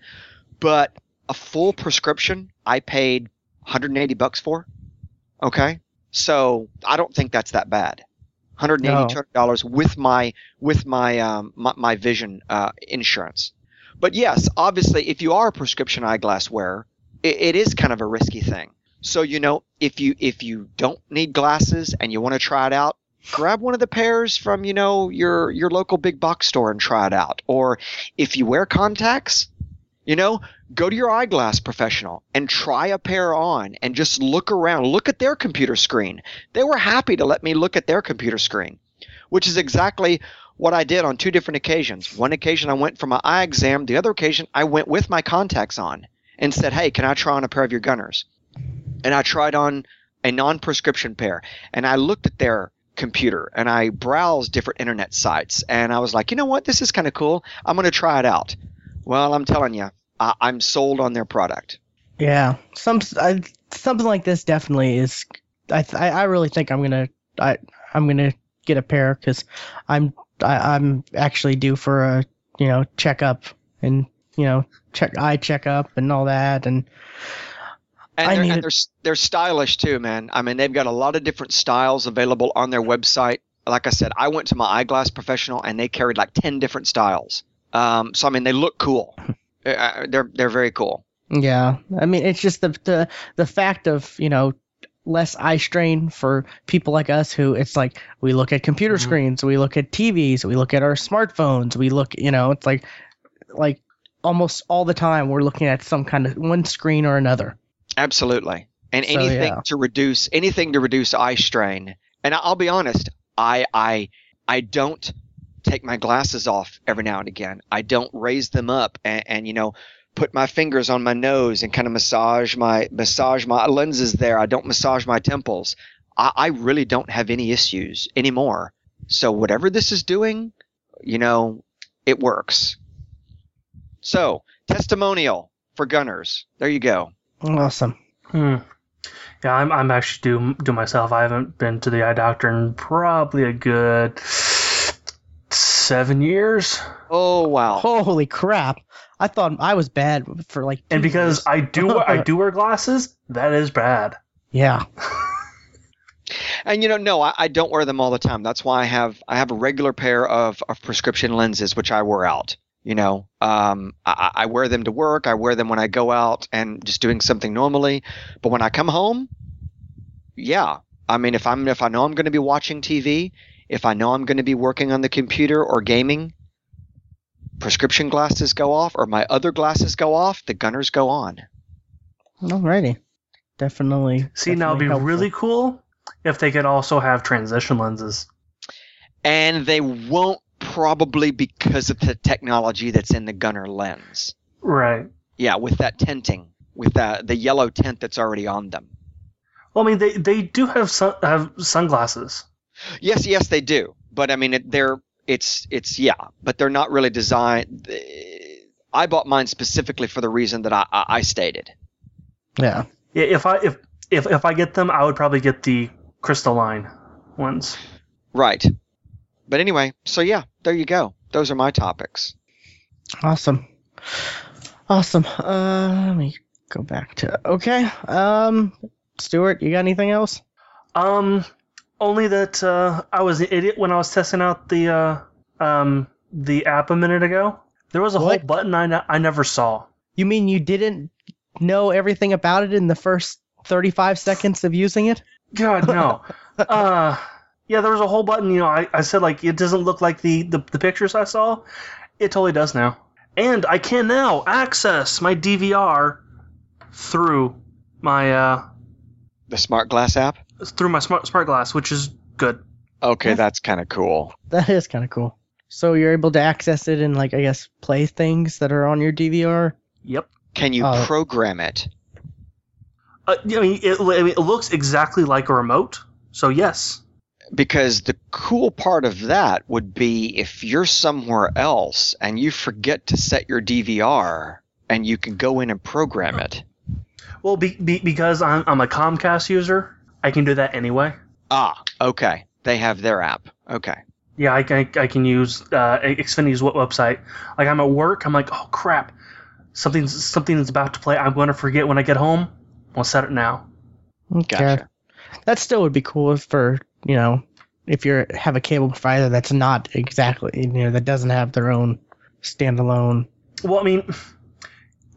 But a full prescription I paid 180 bucks for. Okay? So, I don't think that's that bad. 180 No. 200 dollars with my with my um my, my vision uh insurance. But yes, obviously if you are a prescription eyeglass wearer, it, it is kind of a risky thing. So, you know, if you if you don't need glasses and you want to try it out, grab one of the pairs from you know your your local big box store and try it out or if you wear contacts you know go to your eyeglass professional and try a pair on and just look around. Look at their computer screen. They were happy to let me look at their computer screen which is exactly what i did on two different occasions. One occasion i went for my eye exam. The other occasion i went with my contacts on and said hey can i try on a pair of your Gunnars? And i tried on a non-prescription pair. And i looked at their computer and I browsed different internet sites. And I was like, you know what, this is kind of cool. I'm going to try it out. Well, I'm telling you, I- I'm sold on their product. yeah. Some I, something like this definitely is. I I I really think I'm gonna I I'm gonna get a pair because I'm I, I'm actually due for a you know checkup and you know check eye checkup and all that and And, I they're, and they're they're stylish too, man. I mean, they've got a lot of different styles available on their website. Like I said, I went to my eyeglass professional and they carried like ten different styles. Um, so I mean, they look cool. Uh, they're they're very cool. Yeah, I mean, it's just the the the fact of you know less eye strain for people like us who it's like we look at computer Mhm. screens, we look at TVs, we look at our smartphones, we look, you know, it's like like almost all the time we're looking at some kind of one screen or another. Absolutely. And So, anything yeah. to reduce anything to reduce eye strain. And I'll be honest, I I I don't take my glasses off every now and again. I don't raise them up and, and you know put my fingers on my nose and kind of massage my massage my lenses there. I don't massage my temples. I, I really don't have any issues anymore. So whatever this is doing, you know, it works. So testimonial for Gunnars. There you go. Awesome. Hmm. Yeah, I'm I'm actually do do myself. I haven't been to the eye doctor in probably a good seven years. Oh wow. Holy crap! I thought I was bad for like. And because years. I do I do wear glasses, that is bad. yeah, And you know, no, I, I don't wear them all the time. That's why I have I have a regular pair of, of prescription lenses which I wear out. You know, um, I, I wear them to work. I wear them when I go out and just doing something normally. But when I come home, yeah, I mean, if I'm if I know I'm going to be watching TV, if I know I'm going to be working on the computer or gaming, prescription glasses go off or my other glasses go off. The Gunnars go on. alrighty, definitely. See, now it'd be helpful. really cool if they could also have transition lenses. and they won't probably because of the technology that's in the Gunnar lens. Right. Yeah, with that tinting, with that the yellow tint that's already on them. Well, I mean, they, they do have sun, have sunglasses. Yes, yes, they do. But I mean, it, they're it's it's yeah, but they're not really designed. I bought mine specifically for the reason that I, I, I stated. Yeah. Yeah, if I if, if if I get them, I would probably get the crystalline ones. Right. But anyway, so yeah, there you go. Those are my topics. Awesome. Awesome. Uh, let me go back to okay. Um, Stuart, you got anything else? Um, only that uh, I was an idiot when I was testing out the uh, um the app a minute ago. There was a What? whole button I, I never saw. You mean you didn't know everything about it in the first 35 seconds of using it? God no. uh, yeah, there was a whole button. You know, I, I said like it doesn't look like the, the the pictures I saw. It totally does now. And I can now access my DVR through my uh, The Smart Glass app. Through my smart smart glass, which is good. Okay, Yeah. that's kind of cool. That is kind of cool. So you're able to access it and like I guess play things that are on your DVR. Yep. Can you Oh. program it? Uh, I mean, it, I mean, it looks exactly like a remote. So yes. Because the cool part of that would be if you're somewhere else and you forget to set your DVR and you can go in and program it. Well, be, be, because I'm, I'm a Comcast user, I can do that anyway. Ah, okay. They have their app. Okay. Yeah, I can, I can use uh, Xfinity's website. Like I'm at work, I'm like, oh crap, something's something's about to play. I'm going to forget when I get home. I'll set it now. Okay. Gotcha. That still would be cool for you know if you have a cable provider that's not exactly you know that doesn't have their own standalone. Well, I mean,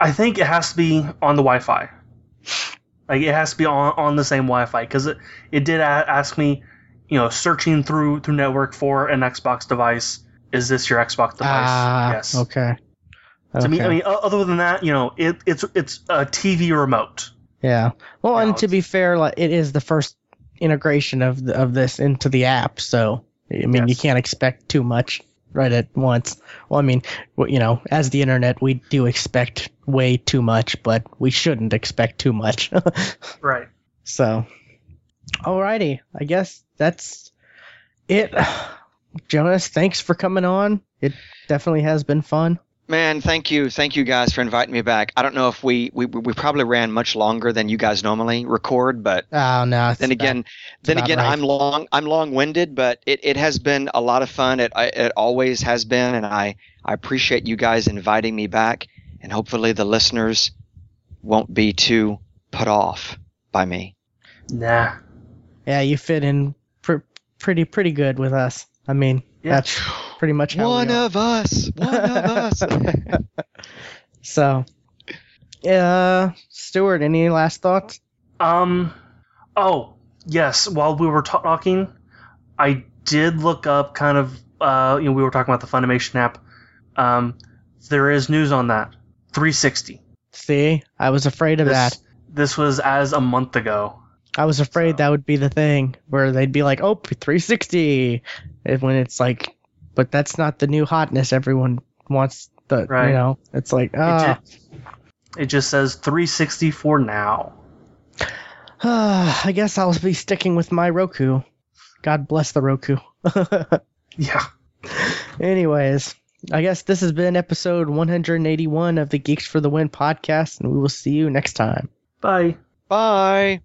I think it has to be on the Wi-Fi. Like it has to be on, on the same Wi-Fi because it, it did a- ask me, you know, searching through through network for an Xbox device. Is this your Xbox device? Ah, yes. okay. To me, I mean, other than that, you know, it, it's it's a TV remote. Yeah. Well, You and know, to be fair, like it is the first integration of the, of this into the app, so I mean you can't expect too much right at once. Well, I mean, you know, as the internet, we do expect way too much, but we shouldn't expect too much. Right. so, alrighty, I guess that's it. Jonus, thanks for coming on. It definitely has been fun. Man, thank you, thank you guys for inviting me back. I don't know if we we, we probably ran much longer than you guys normally record, but Oh no. it's then about- again, then again, right. I'm long I'm long winded, but it, it has been a lot of fun. It it always has been, and I I appreciate you guys inviting me back, and hopefully the listeners won't be too put off by me. Nah. yeah, you fit in pr- pretty pretty good with us. I mean, Yeah. that's pretty much how One we are. of us, one of us. So, uh, Stuart, any last thoughts? Um. Oh yes. While we were ta- talking, I did look up kind of. Uh, you know, we were talking about the Funimation app. Um, there is news on that. 360. See, I was afraid of This, that. This was as a month ago. I was afraid so- that would be the thing where they'd be like, "Oh, 360," and when it's like, but that's not the new hotness. Everyone wants the, Right. you know, it's like, It, ah, it just says 360 for now. I guess I'll be sticking with my Roku. God bless the Roku. Yeah. Anyways, I guess this has been episode 181 of the Geeks for the Win podcast, and we will see you next time. Bye. Bye.